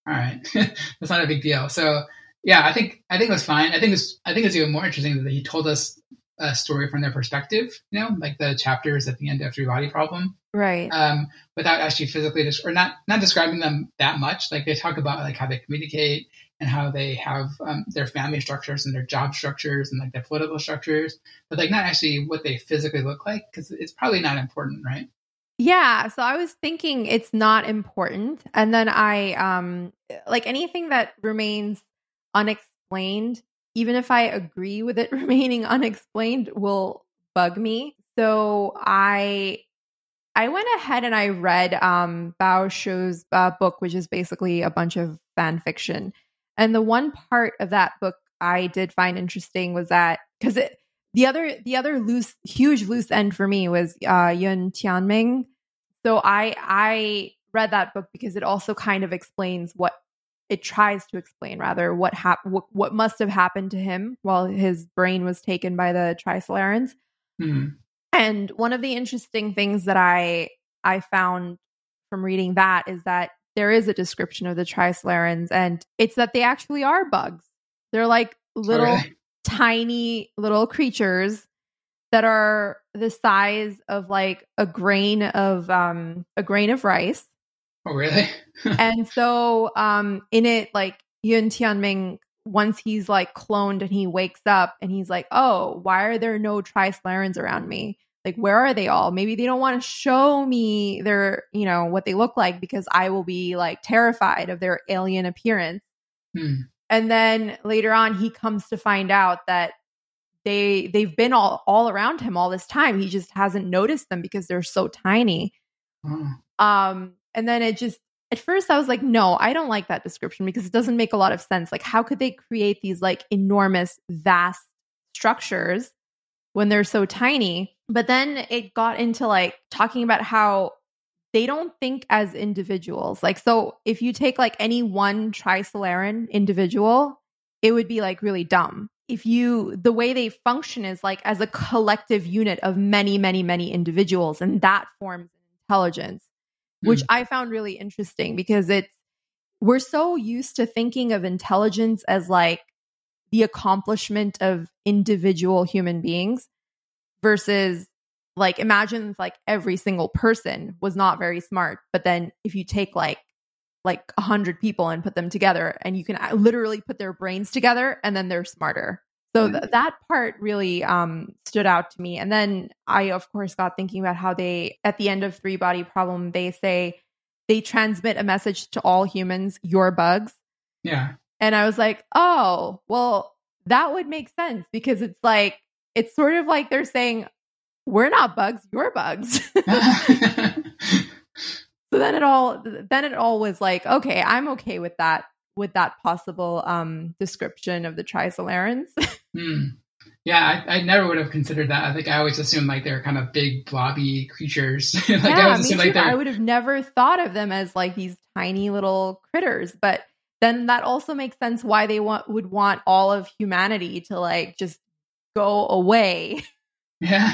all right <laughs> that's not a big deal so yeah i think i think it was fine. I think it's i think it's even more interesting that he told us a story from their perspective you know like the chapters at the end of three body problem. Right. Um without actually physically or not not describing them that much. Like they talk about like how they communicate and how they have um, their family structures and their job structures and like their political structures, but like not actually what they physically look like because it's probably not important, right? Yeah, so I was thinking it's not important, and then I um like anything that remains unexplained, even if I agree with it <laughs> remaining unexplained, will bug me. So I I went ahead and I read um Bao Shu's uh, book, which is basically a bunch of fan fiction. And the one part of that book I did find interesting was that because it the other the other loose huge loose end for me was uh, Yun Tianming. So I I read that book because it also kind of explains what it tries to explain rather what hap- what, what must have happened to him while his brain was taken by the Trisolarans. Mm-hmm. And one of the interesting things that I I found from reading that is that there is a description of the Trisolarans, and it's that they actually are bugs. They're like little really? tiny little creatures that are the size of like a grain of um a grain of rice. Oh really? <laughs> and so um in it like Yun Tianming once he's like cloned and he wakes up and he's like, "Oh, why are there no Trisolarans around me?" like where are they all maybe they don't want to show me their you know what they look like because i will be like terrified of their alien appearance hmm. and then later on he comes to find out that they they've been all all around him all this time he just hasn't noticed them because they're so tiny oh. um and then it just at first i was like no i don't like that description because it doesn't make a lot of sense like how could they create these like enormous vast structures when they're so tiny. But then it got into like talking about how they don't think as individuals. Like, so if you take like any one Trisolaran individual, it would be like really dumb. If you, the way they function is like as a collective unit of many, many, many individuals, and that forms intelligence, mm. which I found really interesting because it's, we're so used to thinking of intelligence as like the accomplishment of individual human beings versus like imagine if like every single person was not very smart but then if you take like like a hundred people and put them together and you can uh, literally put their brains together and then they're smarter so th- that part really um, stood out to me. And then i of course got thinking about how they at the end of three body problem they say they transmit a message to all humans you're bugs. Yeah. And I was like, oh, well, that would make sense because it's like, it's sort of like they're saying, we're not bugs, you're bugs. <laughs> <laughs> so then it all, then it all was like, okay, I'm okay with that, with that possible um, description of the Trisolarans. <laughs> hmm. Yeah, I, I, never would have considered that. I think I always assumed like they're kind of big blobby creatures. like yeah, I, me too. Like I would have never thought of them as like these tiny little critters, but then that also makes sense why they want would want all of humanity to like just go away. <laughs> Yeah.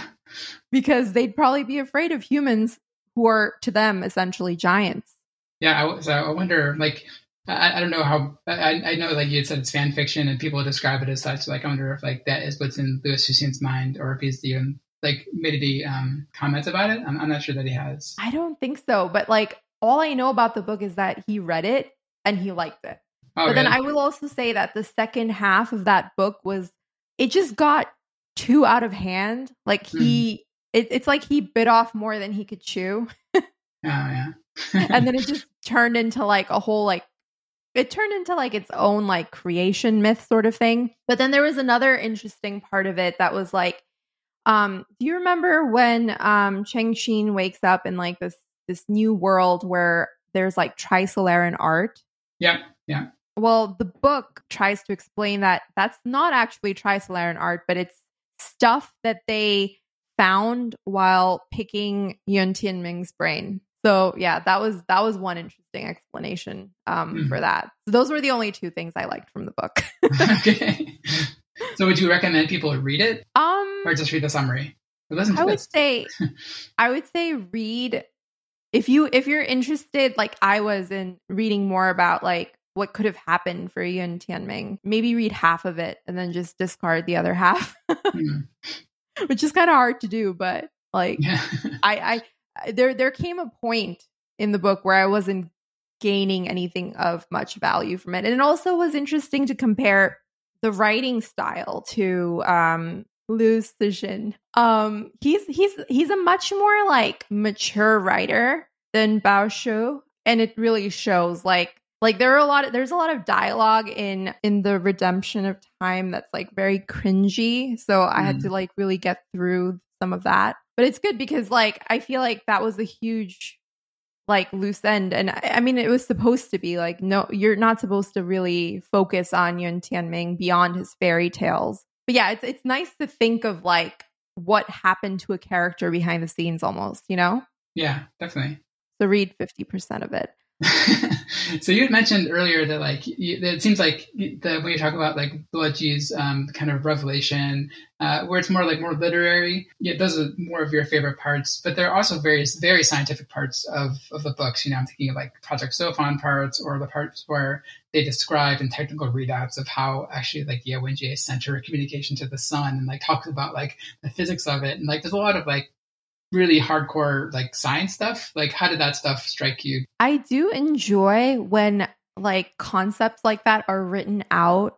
because they'd probably be afraid of humans who are to them essentially giants. Yeah, I, so I wonder like I, I don't know how I, I know like you said it's fan fiction and people describe it as such. Like I wonder if like that is what's in Liu Cixin's mind or if he's even like made any um, comments about it. I'm, I'm not sure that he has. I don't think so, but like all I know about the book is that he read it and he liked it. Oh, but really? then I will also say that the second half of that book was it just got too out of hand. Like he, mm. it, it's like he bit off more than he could chew. <laughs> oh yeah. and then it <laughs> just turned into like a whole like it turned into like its own like creation myth sort of thing. But then there was another interesting part of it that was like, um, do you remember when um Cheng Xin wakes up in like this this new world where there's like trisolaran art? Yeah, yeah. Well, the book tries to explain that that's not actually Trisolaran art, but it's stuff that they found while picking Yun Tianming's brain. So yeah, that was that was one interesting explanation um, mm-hmm. for that. So those were the only two things I liked from the book. <laughs> <laughs> okay. So would you recommend people read it? Um or just read the summary? I would say I would say read if you if you're interested like I was in reading more about like what could have happened for Yun Tianming, maybe read half of it and then just discard the other half. mm. <laughs> Which is kind of hard to do, but like yeah. I I there there came a point in the book where I wasn't gaining anything of much value from it. And it also was interesting to compare the writing style to um Cixin. Um he's he's he's a much more like mature writer than Bao Shu. And it really shows like like there are a lot of there's a lot of dialogue in in the redemption of time that's like very cringy. So I had to mm. like really get through some of that. But it's good because like I feel like that was a huge like loose end and I mean it was supposed to be like no you're not supposed to really focus on Yun Tianming beyond his fairy tales but yeah, it's it's nice to think of like what happened to a character behind the scenes almost, you know? Yeah, definitely. So read 50% of it. <laughs> so you had mentioned earlier that like you, it seems like the when you talk about like Luoji's um, kind of revelation, uh, where it's more like more literary, yeah, those are more of your favorite parts. But there are also various very scientific parts of of the books. You know, I'm thinking of like Project Sophon parts or the parts where they describe in technical readouts of how actually like Ye Wenjie center communication to the sun and like talks about like the physics of it and like there's a lot of like really hardcore like science stuff? Like how did that stuff strike you? I do enjoy when like concepts like that are written out.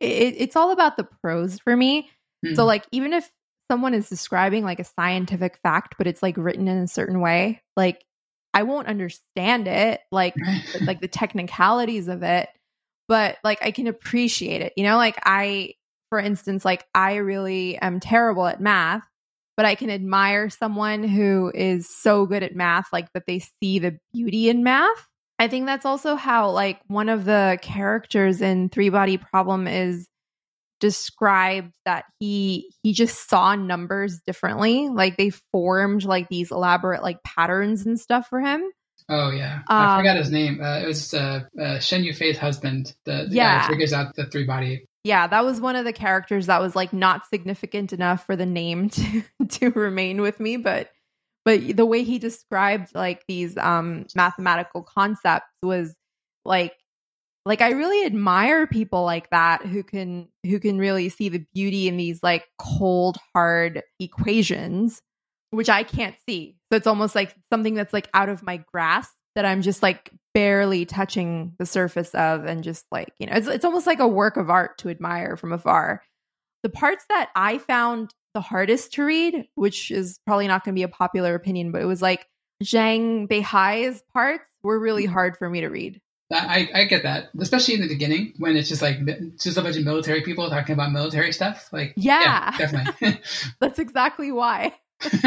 It, it's all about the prose for me. Mm-hmm. so like even if someone is describing like a scientific fact but it's like written in a certain way like i won't understand it like <laughs> like the technicalities of it but like i can appreciate it. You know like i for instance like i really am terrible at math but I can admire someone who is so good at math, like that they see the beauty in math. I think that's also how, like, one of the characters in Three Body Problem is described that he he just saw numbers differently like they formed like these elaborate like patterns and stuff for him oh yeah um, i forgot his name uh, it was uh, uh shen yufei's husband the, the yeah. guy who figures out the three body yeah, that was one of the characters that was like not significant enough for the name <laughs> to to remain with me, but but the way he described like these um mathematical concepts was like like I really admire people like that who can who can really see the beauty in these like cold hard equations which I can't see. So it's almost like something that's like out of my grasp that I'm just like barely touching the surface of and just like, you know, it's it's almost like a work of art to admire from afar. The parts that I found the hardest to read, which is probably not going to be a popular opinion, but it was like Zhang Beihai's parts were really mm-hmm. hard for me to read. I, I get that, especially in the beginning when it's just like just a bunch of military people talking about military stuff. Like, yeah, yeah definitely. <laughs> That's exactly why. <laughs>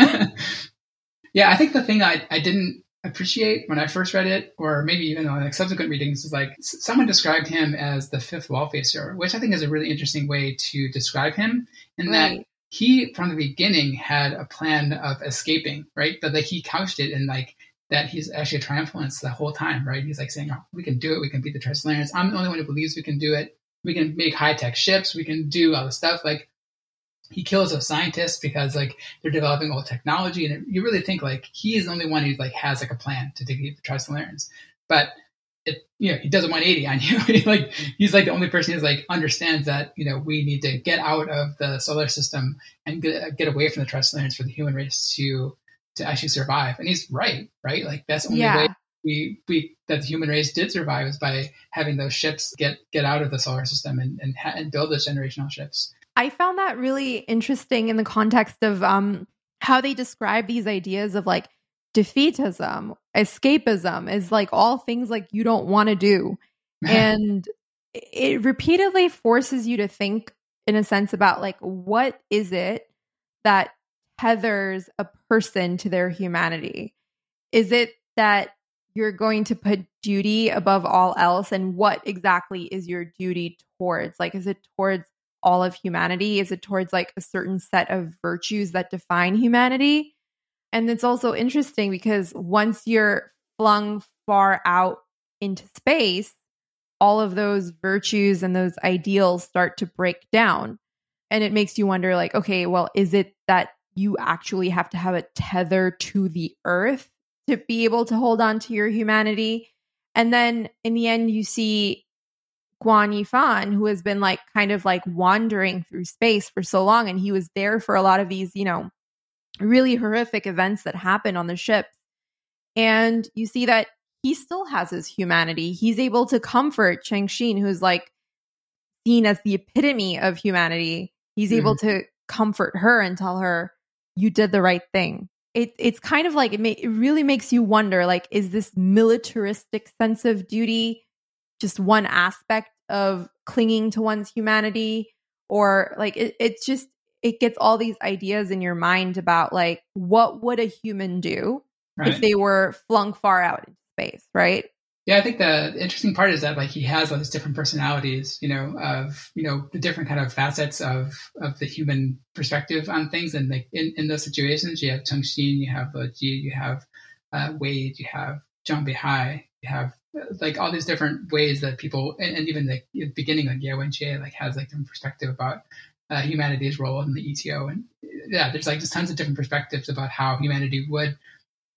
yeah, I think the thing I, I didn't appreciate when I first read it, or maybe even on like subsequent readings, is like someone described him as the fifth wall facer, which I think is a really interesting way to describe him, in right. that he from the beginning had a plan of escaping, right? But like he couched it in like that he's actually a triumphalist the whole time, right? He's like saying, oh, "We can do it. We can beat the Trisolarians. I'm the only one who believes we can do it. We can make high tech ships. We can do all this stuff." Like he kills a scientist because like they're developing old technology and you really think like he is the only one who like has like a plan to defeat the Trisolarians. But it you know he does a 180 on <laughs> you. like he's like the only person who's like understands that you know we need to get out of the solar system and get, get away from the Trisolarians for the human race to to actually survive. And he's right, right? Like that's the only yeah. way we we that the human race did survive is by having those ships get get out of the solar system and and, and build those generational ships. I found that really interesting in the context of um, how they describe these ideas of like defeatism, escapism is like all things like you don't want to do. <laughs> and it repeatedly forces you to think in a sense about like what is it that tethers a person to their humanity? Is it that you're going to put duty above all else and what exactly is your duty towards? Like is it towards all of humanity? Is it towards like a certain set of virtues that define humanity? And it's also interesting because once you're flung far out into space, all of those virtues and those ideals start to break down. And it makes you wonder, like, okay, well, is it that you actually have to have a tether to the earth to be able to hold on to your humanity? And then in the end, you see Guan Yifan, who has been like kind of like wandering through space for so long, and he was there for a lot of these, you know, really horrific events that happen on the ship. And you see that he still has his humanity. He's able to comfort Cheng Xin, who's like seen as the epitome of humanity. He's mm. able to comfort her and tell her, "You did the right thing." It, it's kind of like it, may, it really makes you wonder, like, is this militaristic sense of duty just one aspect of clinging to one's humanity, or like it, it's just it gets all these ideas in your mind about like what would a human do right. if they were flung far out into space, right? Yeah, I think the interesting part is that like he has all these different personalities, you know, of you know the different kind of facets of of the human perspective on things, and like in, in those situations, you have Cheng Xin, you have Ji, you have uh, Wade, you have Zhang Beihai, you have like all these different ways that people, and, and even like the beginning, like Ye Wenjie, like has like different perspective about uh, humanity's role in the ETO. And yeah, there's like just tons of different perspectives about how humanity would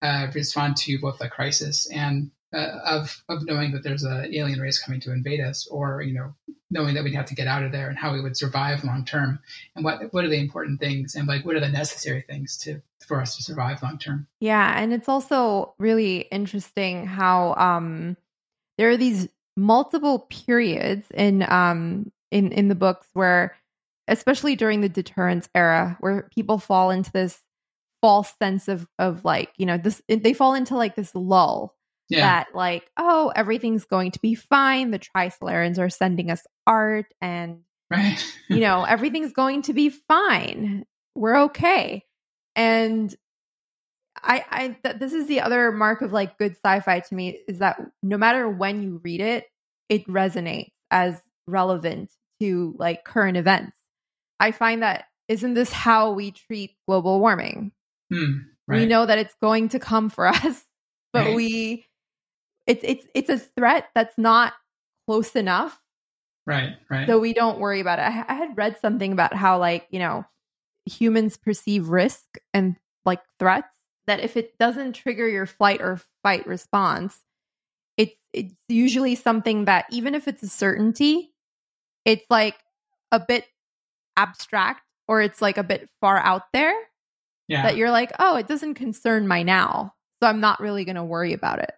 uh, respond to both the crisis and uh, of of knowing that there's an alien race coming to invade us, or you know, knowing that we'd have to get out of there and how we would survive long term, and what what are the important things, and like what are the necessary things to for us to survive long term. Yeah, and it's also really interesting how um, there are these multiple periods in um in in the books where especially during the deterrence era where people fall into this false sense of of like you know this they fall into like this lull yeah. that like oh everything's going to be fine the trisolarans are sending us art and right. you know <laughs> everything's going to be fine we're okay and i i th- this is the other mark of like good sci-fi to me is that no matter when you read it it resonates as relevant to like current events I find that isn't this how we treat global warming? Hmm, right. We know that it's going to come for <laughs> us, but right. we it's it's it's a threat that's not close enough. Right, right. So we don't worry about it. I, I had read something about how like, you know, humans perceive risk and like threats that if it doesn't trigger your flight or fight response, it's it's usually something that even if it's a certainty, it's like a bit abstract or it's like a bit far out there yeah. that you're like, oh, it doesn't concern my now. So I'm not really going to worry about it.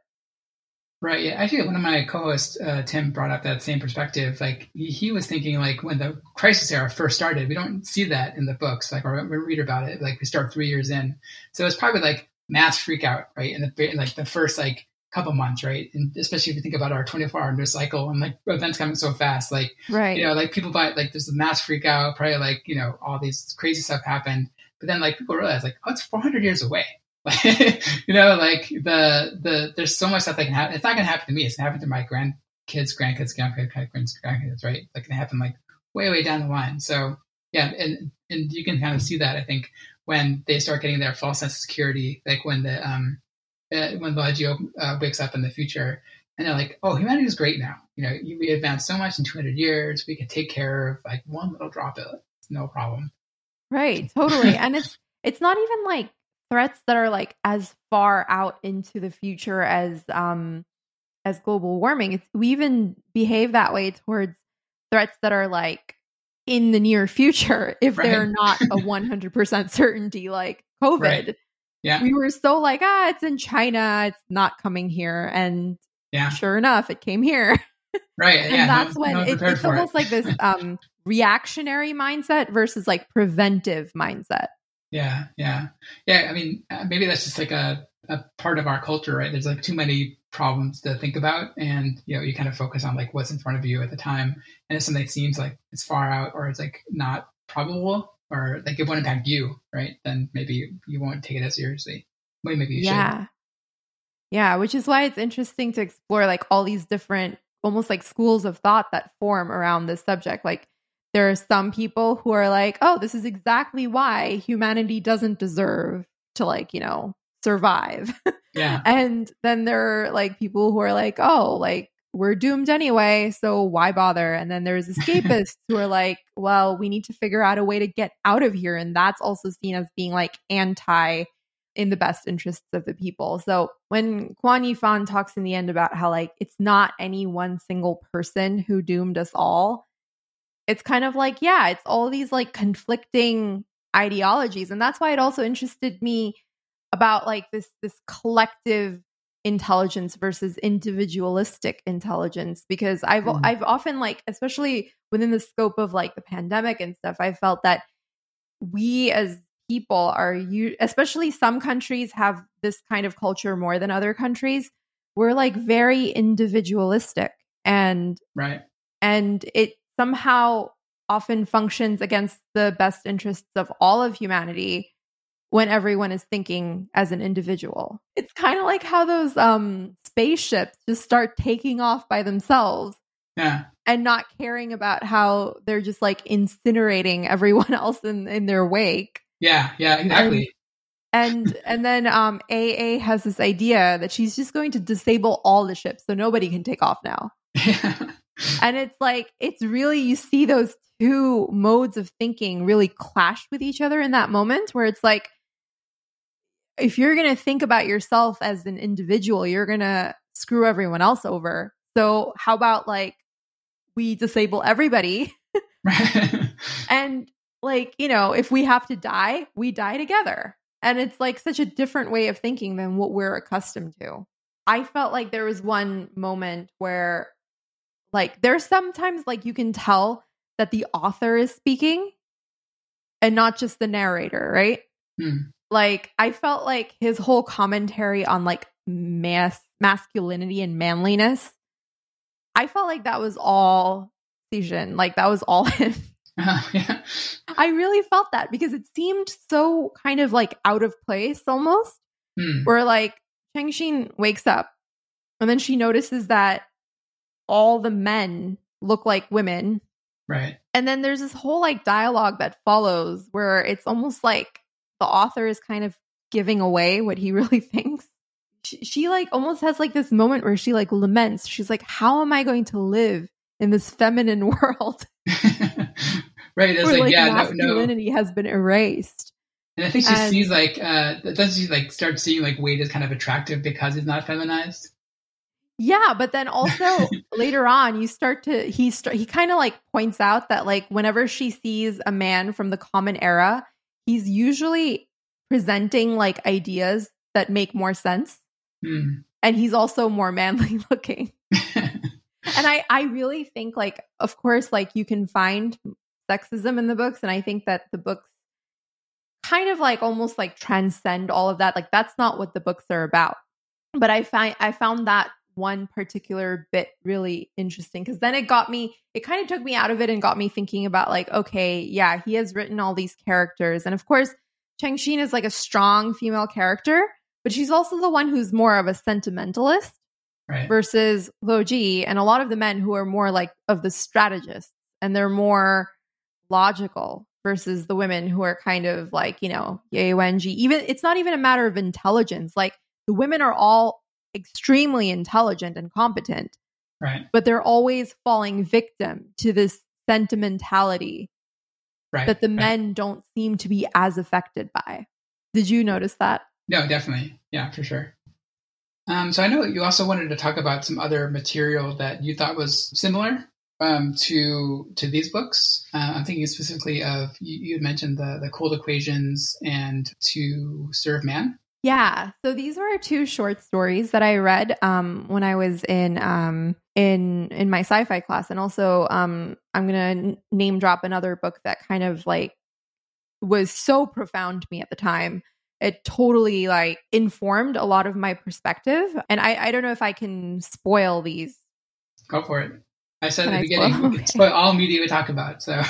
Right. Yeah. Actually, one of my co-hosts, uh, Tim, brought up that same perspective. Like he, he, was thinking, like when the crisis era first started, we don't see that in the books. Like, or we read about it. Like we start three years in, so it's probably like mass freak out, right? In the in like the first like couple months, right? And especially if you think about our 24 hour news cycle and like events coming so fast, like, right. you know, like people buy, like there's a mass freak out, probably like, you know, all these crazy stuff happened. But then like people realize like, oh, it's 400 years away. <laughs> You know, like the, the, there's so much stuff that can happen. It's not going to happen to me. It's going to happen to my grandkids, grandkids, grandkids, grandkids, grandkids, right? Like it happen like way, way down the line. So yeah. And, and you can kind of see that, I think, when they start getting their false sense of security, like when the, um, uh, when Bellagio uh, wakes up in the future and they're like, "Oh, humanity is great now. You know, we advanced so much in 200 years. We can take care of like one little droplet. No problem." Right. Totally. and it's it's not even like threats that are like as far out into the future as um as global warming. It's, we even behave that way towards threats that are like in the near future <laughs> if right. they're not a <laughs> 100% certainty like COVID. Right. Yeah. We were so like, ah, it's in China, it's not coming here. And yeah. sure enough, it came here. Right. <laughs> and yeah, that's no, when no it, it's almost it. like this um reactionary mindset versus like preventive mindset. Yeah, yeah. Yeah, I mean, uh, maybe that's just like a, a part of our culture, right? There's like too many problems to think about and you know, you kind of focus on like what's in front of you at the time. And if something seems like it's far out or it's like not probable, or like it won't impact you, right? Then maybe you won't take it as seriously. Maybe, maybe you yeah. should. Yeah, Yeah. which is why it's interesting to explore like all these different almost like schools of thought that form around this subject. Like there are some people who are like, "Oh, this is exactly why humanity doesn't deserve to like, you know, survive. <laughs> Yeah. and then there are like people who are like, oh, like we're doomed anyway, so why bother? And then there's <laughs> escapists who are like, well, we need to figure out a way to get out of here. And that's also seen as being like anti in the best interests of the people. So when Guan Yifan talks in the end about how like it's not any one single person who doomed us all, it's kind of like, yeah, it's all these like conflicting ideologies. And that's why it also interested me about like this this collective intelligence versus individualistic intelligence because I've mm. I've often like especially within the scope of like the pandemic and stuff I felt that we as people are you especially some countries have this kind of culture more than other countries we're like very individualistic and right and it somehow often functions against the best interests of all of humanity when everyone is thinking as an individual. It's kind of like how those um spaceships just start taking off by themselves. Yeah. And not caring about how they're just like incinerating everyone <laughs> else in in their wake. Yeah, yeah, exactly. And and, <laughs> and then um AA has this idea that she's just going to disable all the ships so nobody can take off now. <laughs> and it's like it's really you see those two modes of thinking really clash with each other in that moment where it's like if you're going to think about yourself as an individual, you're going to screw everyone else over. So, how about like we disable everybody? <laughs> <laughs> and like, you know, if we have to die, we die together. And it's like such a different way of thinking than what we're accustomed to. I felt like there was one moment where like there's sometimes like you can tell that the author is speaking and not just the narrator, right? Hmm. Like I felt like his whole commentary on like mass masculinity and manliness, I felt like that was all Cixin. Like that was all <laughs> him. Uh, <laughs> yeah. I really felt that because it seemed so kind of like out of place almost. Hmm. Where like Chengxin wakes up and then she notices that all the men look like women. Right. And then there's this whole like dialogue that follows where it's almost like the author is kind of giving away what he <laughs> really thinks. She, she like almost has like this moment where she like laments. She's like, "How am I going to live in this feminine <laughs> world?" <laughs> right. It's like, like, yeah, masculinity no, no. has been erased. And I think she and, sees like, uh, doesn't she like start seeing like Wade as kind of attractive because he's not feminized? Yeah, but then also <laughs> later on, you start to he start he kind of like points out that like whenever she sees a man from the common era, he's usually presenting like ideas that make more sense. Mm. And he's also more manly <laughs> looking. <laughs> and I I really think like of course like you can find sexism in the books and I think that the books kind of like almost like transcend all of that. Like that's not what the books are about. But I find I found that one particular bit really interesting because then it got me it kind of took me out of it and got me thinking about like okay yeah he has written all these characters and of course Chang Chengxin is like a strong female character but she's also the one who's more of a sentimentalist right. versus Ji and a lot of the men who are more like of the strategists and they're more logical versus the women who are kind of like you know Ye Wenjie even it's not even a matter of intelligence like the women are all extremely intelligent and competent. Right. But they're always falling victim to this sentimentality right. that the right. men don't seem to be as affected by. Did you notice that? No, definitely. Yeah, for sure. Um, so I know you also wanted to talk about some other material that you thought was similar um, to to these books. Uh, I'm thinking specifically of you, you mentioned the the cold equations and to serve man. Yeah. So these were two short stories that I read um, when I was in um, in in my sci-fi class, and also um, I'm gonna name drop another book that kind of like was so profound to me at the time. It totally like informed a lot of my perspective, and I I don't know if I can spoil these. Go for it. I said at the I beginning, spoil? <laughs> Okay. spoil all media we talk about. So,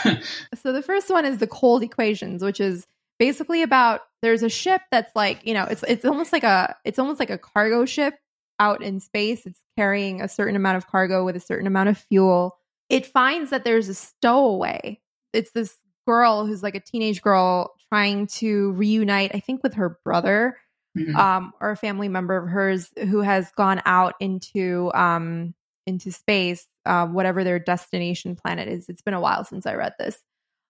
so the first one is the cold equations, which is basically about there's a ship that's like you know it's it's almost like a it's almost like a cargo ship out in space it's carrying a certain amount of cargo with a certain amount of fuel it finds that there's a stowaway it's this girl who's like a teenage girl trying to reunite, I think, with her brother mm-hmm. um, or a family member of hers who has gone out into um, into space, uh, whatever their destination planet is. It's been a while since I read this,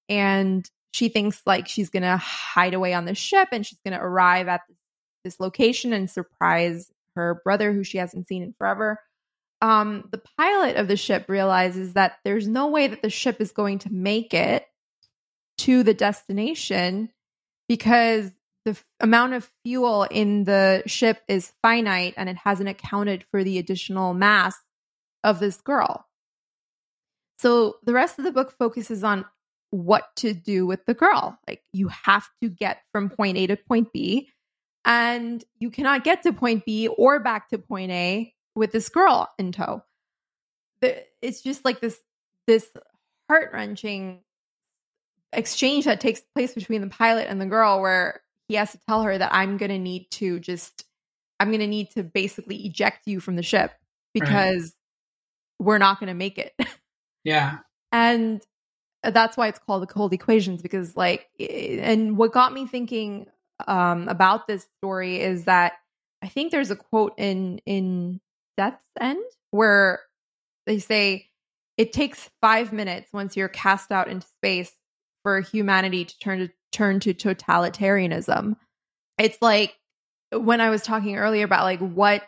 and she thinks like she's gonna hide away on the ship and she's gonna arrive at this location and surprise her brother, who she hasn't seen in forever. Um, the pilot of the ship realizes that there's no way that the ship is going to make it to the destination because the f- amount of fuel in the ship is finite and it hasn't accounted for the additional mass of this girl. So the rest of the book focuses on what to do with the girl. Like you have to get from point A to point B, and you cannot get to point B or back to point A with this girl in tow. It's just like this this heart wrenching exchange that takes place between the pilot and the girl where he has to tell her that I'm going to need to just, I'm going to need to basically eject you from the ship because right. we're not going to make it. <laughs> Yeah. and that's why it's called the cold equations because like and what got me thinking um about this story is that i think there's a quote in in death's end where they say it takes 5 minutes once you're cast out into space for humanity to turn to turn to totalitarianism. It's like when I was talking earlier about like what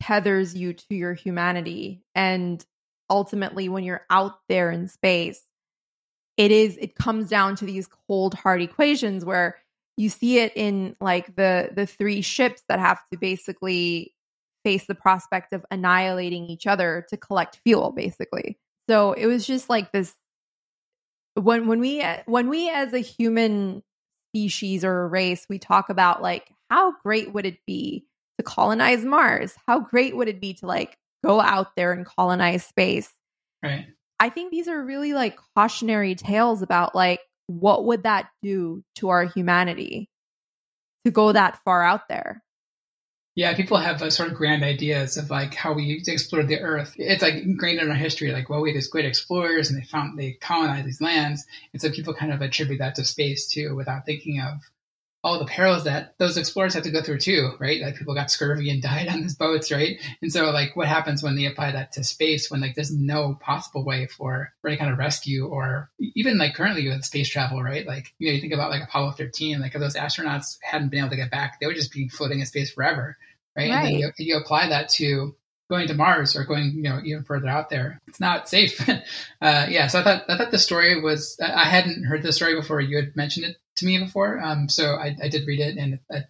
tethers you to your humanity and ultimately when you're out there in space it is it comes down to these cold hard equations where you see it in like the the three ships that have to basically face the prospect of annihilating each other to collect fuel basically. So it was just like this when when we when we as a human species or a race we talk about like how great would it be to colonize mars? How great would it be to like go out there and colonize space? Right i think these are really like cautionary tales about like what would that do to our humanity to go that far out there yeah, people have uh, sort of grand ideas of like how we explored the earth. It's like ingrained in our history, like, well, we had these great explorers and they found, they colonized these lands. And so people kind of attribute that to space too, without thinking of all the perils that those explorers had to go through too, right? Like people got scurvy and <laughs> died on these boats, right? And so like what happens when they apply that to space when like there's no possible way for, for any kind of rescue or even like currently with space travel, right? Like, you know, you think about like Apollo 13, like if those astronauts hadn't been able to get back, they would just be floating in space forever right? right. And then you, you apply that to going to Mars or going, you know, even further out there. It's not safe. <laughs> uh, yeah. So I thought, I thought the story was, I hadn't heard the story before you had mentioned it to me before. Um, so I, I did read it and uh,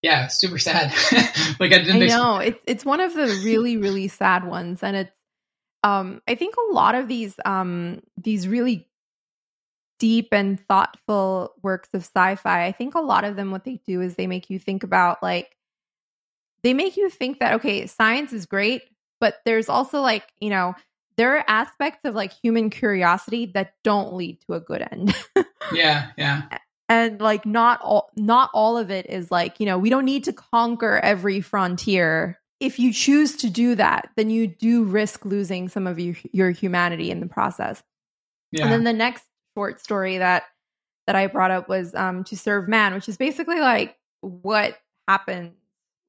yeah, super sad. <laughs> like I didn't I know it's, it's one of the really, really sad ones. And it's, um, I think a lot of these, um, these really deep and thoughtful works of sci-fi, I think a lot of them, what they do is they make you think about like, they make you think that okay, science is great, but there's also like, you know, there are aspects of like human curiosity that don't lead to a good end. <laughs> yeah, yeah. And like not all not all of it is like, you know, we don't need to conquer every frontier. If you choose to do that, then you do risk losing some of your, your humanity in the process. Yeah. And then the next short story that that I brought up was um to serve man, which is basically like what happened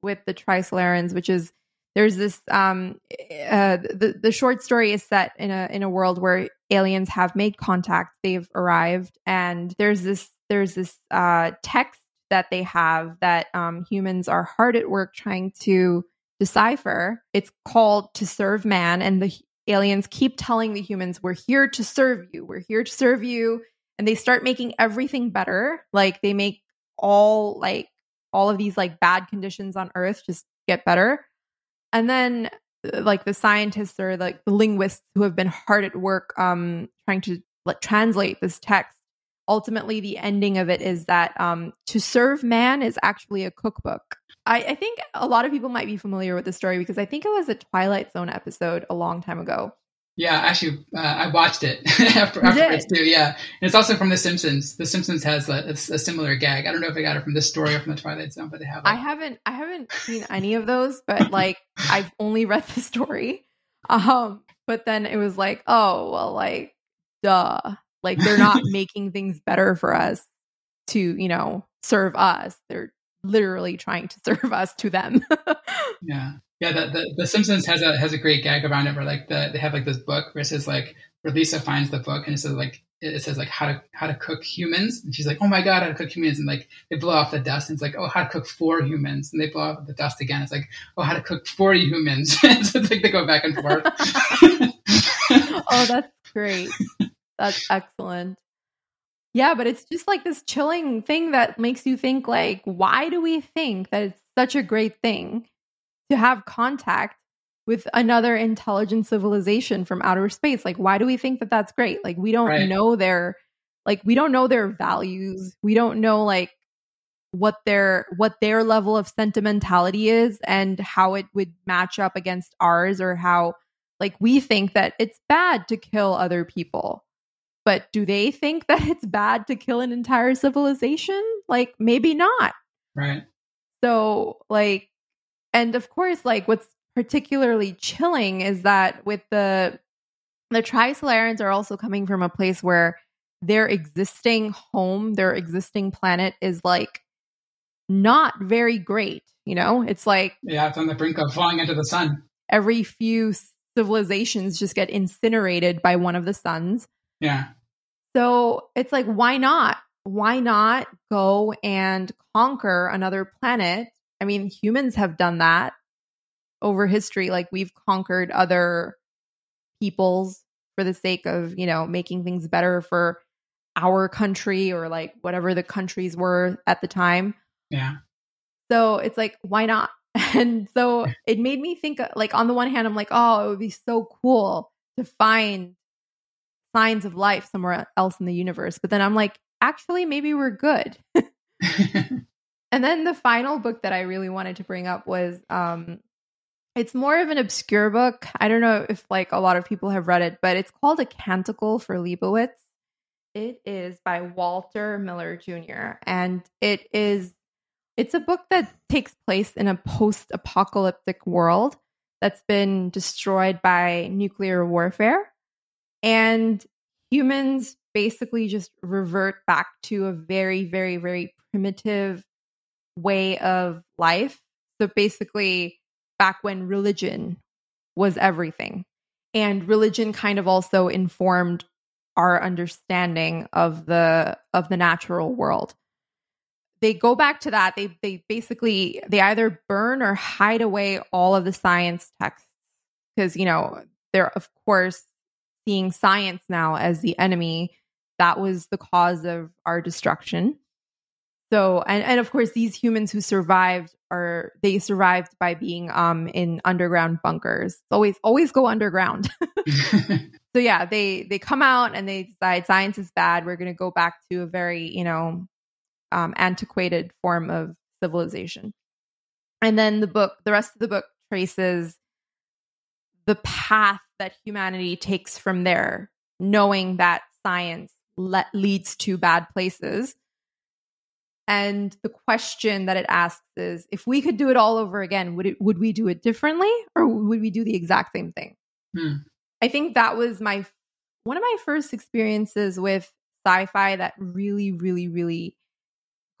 with the Trisolarans, which is there's this um uh, the the short story is set in a in a world where aliens have made contact, they've arrived, and there's this there's this uh, text that they have that um, humans are hard at work trying to decipher. It's called "To Serve Man," and the aliens keep telling the humans, "We're here to serve you. We're here to serve you." And they start making everything better. Like they make all like all of these like bad conditions on earth just get better. And then uh, like the scientists or like the linguists who have been hard at work um trying to like translate this text ultimately the ending of it is that um to serve man is actually a cookbook. I, I think a lot of people might be familiar with the story because i think it was a twilight zone episode a long time ago yeah, actually, uh, I watched it <laughs> after, afterwards too. Yeah, and it's also from The Simpsons. The Simpsons has a, a, similar gag. I don't know if they got it from this story or from the Twilight Zone, but they have. It. I haven't, I haven't seen any of those, but like I've only read the story. Um, but then it was like, oh well, like, duh, like they're not <laughs> making things better for us. to, you know, serve us. They're literally trying to <laughs> serve us to them. yeah. Yeah, the, the, the Simpsons has a has a great gag around it where like the they have like this book where it says like where Lisa finds the book and it says like it says like how to how to cook humans. And she's like oh my god how to cook humans. And like they blow off the dust and it's like oh how to cook four humans. And they blow off the dust again. It's like oh how to cook for humans. So <laughs> it's like they go back and forth. <laughs> Oh that's great. That's excellent. Yeah but it's just like this chilling thing that makes you think like why do we think that it's such a great thing to have contact with another intelligent civilization from outer space. Like, why do we think that that's great? Like, we don't right. know their, like, we don't know their values. We don't know like what their what their level of sentimentality is and how it would match up against ours or how like we think that it's bad to kill other people but do they think that <laughs> it's bad to kill an entire civilization like maybe not right so like and of course like what's particularly chilling is that with the the Trisolarans are also coming from a place where their existing home, their existing planet is like not very great. You know, it's like yeah, it's on the brink of falling into the sun. Every few civilizations just get incinerated by one of the suns. Yeah. So it's like, why not? Why not go and conquer another planet? I mean, humans have done that over history like we've conquered other peoples for the sake of you know making things better for our country or like whatever the countries were at the time. Yeah. So it's like why not? <laughs> And so it made me think uh, like on the one hand i'm like oh it would be so cool to find signs of life somewhere else in the universe but then i'm like actually maybe we're good <laughs> <laughs> and then the final book that i really wanted to bring up was um it's more of an obscure book. I don't know if like a lot of people have read it, but it's called A Canticle for Leibowitz. It is by Walter Miller Jr. and it is it's a book that takes place in a post-apocalyptic world that's been destroyed by nuclear warfare and humans basically just revert back to a very very very primitive way of life. So basically back when religion was everything. And religion kind of also informed our understanding of the of the natural world. They go back to that. They they basically they either burn or hide away all of the science texts because you know they're of course seeing science now as the enemy that was the cause of our destruction so and and of course these humans who survived are they survived by being um in underground bunkers. always always go underground. <laughs> so yeah, they they come out and they decide science is bad. We're going to go back to a very, you know, um antiquated form of civilization. And then the book the rest of the book traces the path that humanity takes from there, knowing that science le- leads to bad places and the question that it asks is if we could do it all over again, would it would we do it differently or would we do the exact same thing? Hmm. I think that was my one of my first experiences with sci-fi that really really really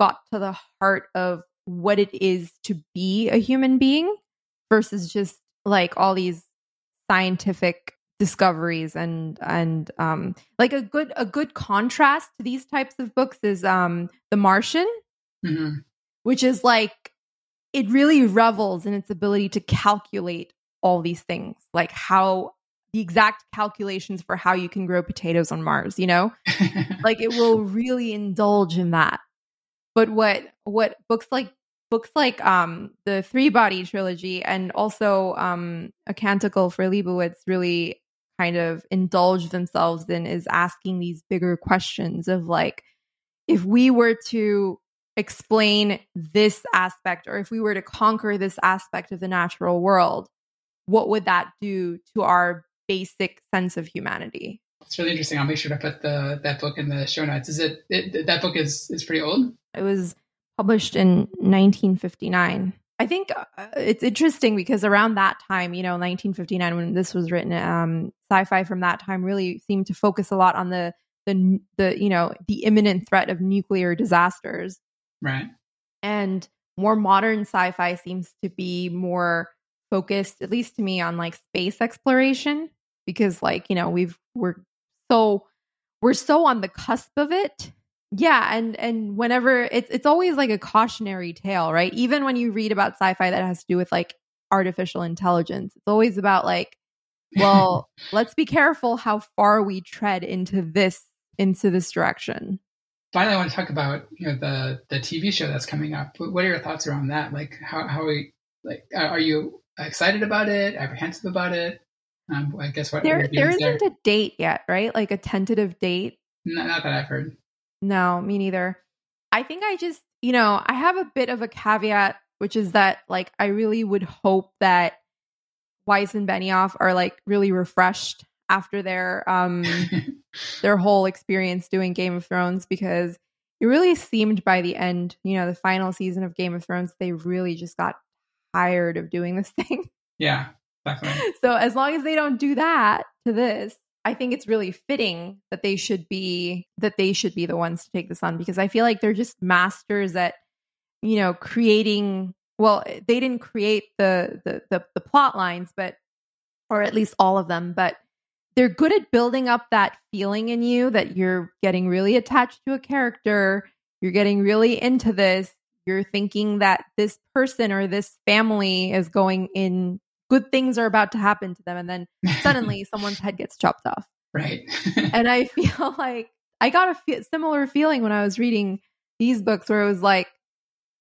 got to the heart of what it is to be a human being versus just like all these scientific discoveries and and um like a good a good contrast to these types of books is um The Martian mm-hmm. which is like it really revels in its ability to calculate all these things like how the exact calculations for how you can grow potatoes on Mars, you know? <laughs> like it will really indulge in that. But what what books like books like um the three body trilogy and also um a canticle for Leibowitz really kind of indulge themselves in is asking these bigger questions of like if we were to explain this aspect or if we were to conquer this aspect of the natural world what would that do to our basic sense of humanity? It's really interesting. I'll make sure to put the that book in the show notes. Is it, it that book is is pretty old? It was published in 1959 I think uh, it's interesting because around that time, you know, 1959, when this was written, um, sci-fi from that time really seemed to focus a lot on the the the you know the imminent threat of nuclear disasters. Right. And more modern sci-fi seems to be more focused, at least to me, on like space exploration because like you know we've we're so we're so on the cusp of it yeah and and whenever it's it's always like a cautionary tale right even when you read about sci-fi that has to do with like artificial intelligence it's always about like well <laughs> let's be careful how far we tread into this into this direction finally i want to talk about you know the the tv show that's coming up what are your thoughts around that like how how are we like are you excited about it apprehensive about it um, I guess what there there isn't there? a date yet, right? Like a tentative date. No, not that I've heard. No, me neither. I think I just, you know, I have a bit of a caveat, which is that like I really would hope that Weiss and Benioff are like really refreshed after their um <laughs> their whole experience doing Game of Thrones because it really seemed by the end, you know, the final season of Game of Thrones, they really just got tired of doing this <laughs> thing. Yeah. So as long as they don't do that to this, I think it's really fitting that they should be that they should be the ones to take this on because I feel like they're just masters at you know creating well they didn't create the the the, the plot lines but or at least all of them but they're good at building up that feeling in you that you're getting really attached to a character you're getting really into this you're thinking that this person or this family is going in good things are about to happen to them and then <laughs> suddenly someone's head gets chopped off. Right. <laughs> And i feel <laughs> like i got a similar feeling when i was reading these books where it was like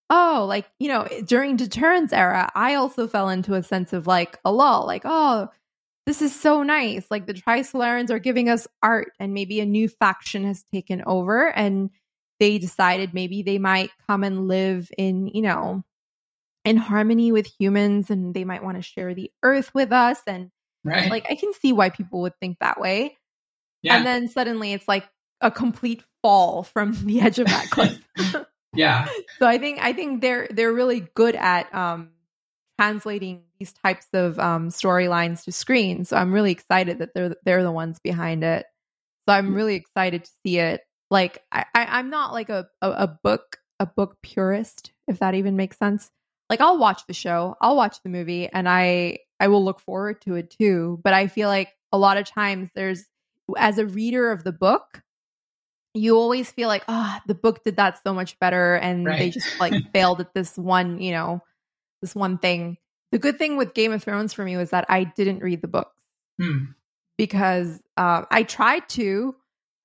oh like you know during deterrence era i also fell into a sense of like a lull like oh this is so nice. Like the trisolarans are giving us art and maybe a new faction has taken over and they decided maybe they might come and live in you know in harmony with humans and they might want to share the earth with us and right. like I can see why people would think that way. Yeah. And then suddenly it's like a complete fall from <laughs> the edge of that <laughs> cliff. yeah. <laughs> So I think I think they're they're really good at um translating these types of um storylines to screen. So I'm really excited that they're they're the ones behind it. So I'm really excited to see it. Like I, I am not like a, a a book a book purist, if that even makes sense like I'll watch the show, I'll watch the movie and I I will look forward to it too, but I feel like a lot of times there's as a reader of the book, you always feel like, "Ah, oh, the book did that so much better and right. they just like <laughs> failed at this one, you know, this one thing." The good thing with Game of Thrones for me was that I didn't read the books. Hmm. Because uh, I tried to.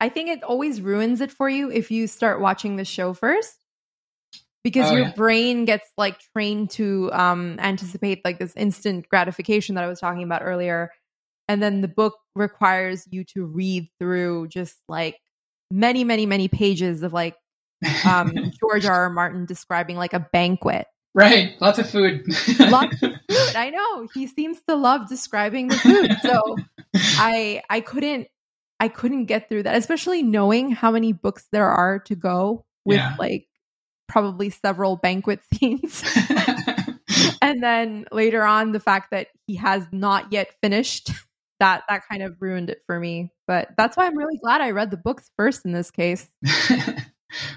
I think it always ruins it for you if you start watching the show first because oh, your yeah. brain gets like trained to um anticipate like this instant gratification that I was talking about earlier and then the book requires you to read through just like many many many pages of like um <laughs> George R. R. Martin describing like a banquet right lots of food lots of <laughs> food I know he seems to love describing the food so I I couldn't I couldn't get through that especially knowing how many books there are to go with yeah. like probably several banquet <laughs> scenes. <laughs> and then later on, the fact that he has not yet finished that that kind of ruined it for me. But that's why I'm really glad I read the books first in this case. <laughs>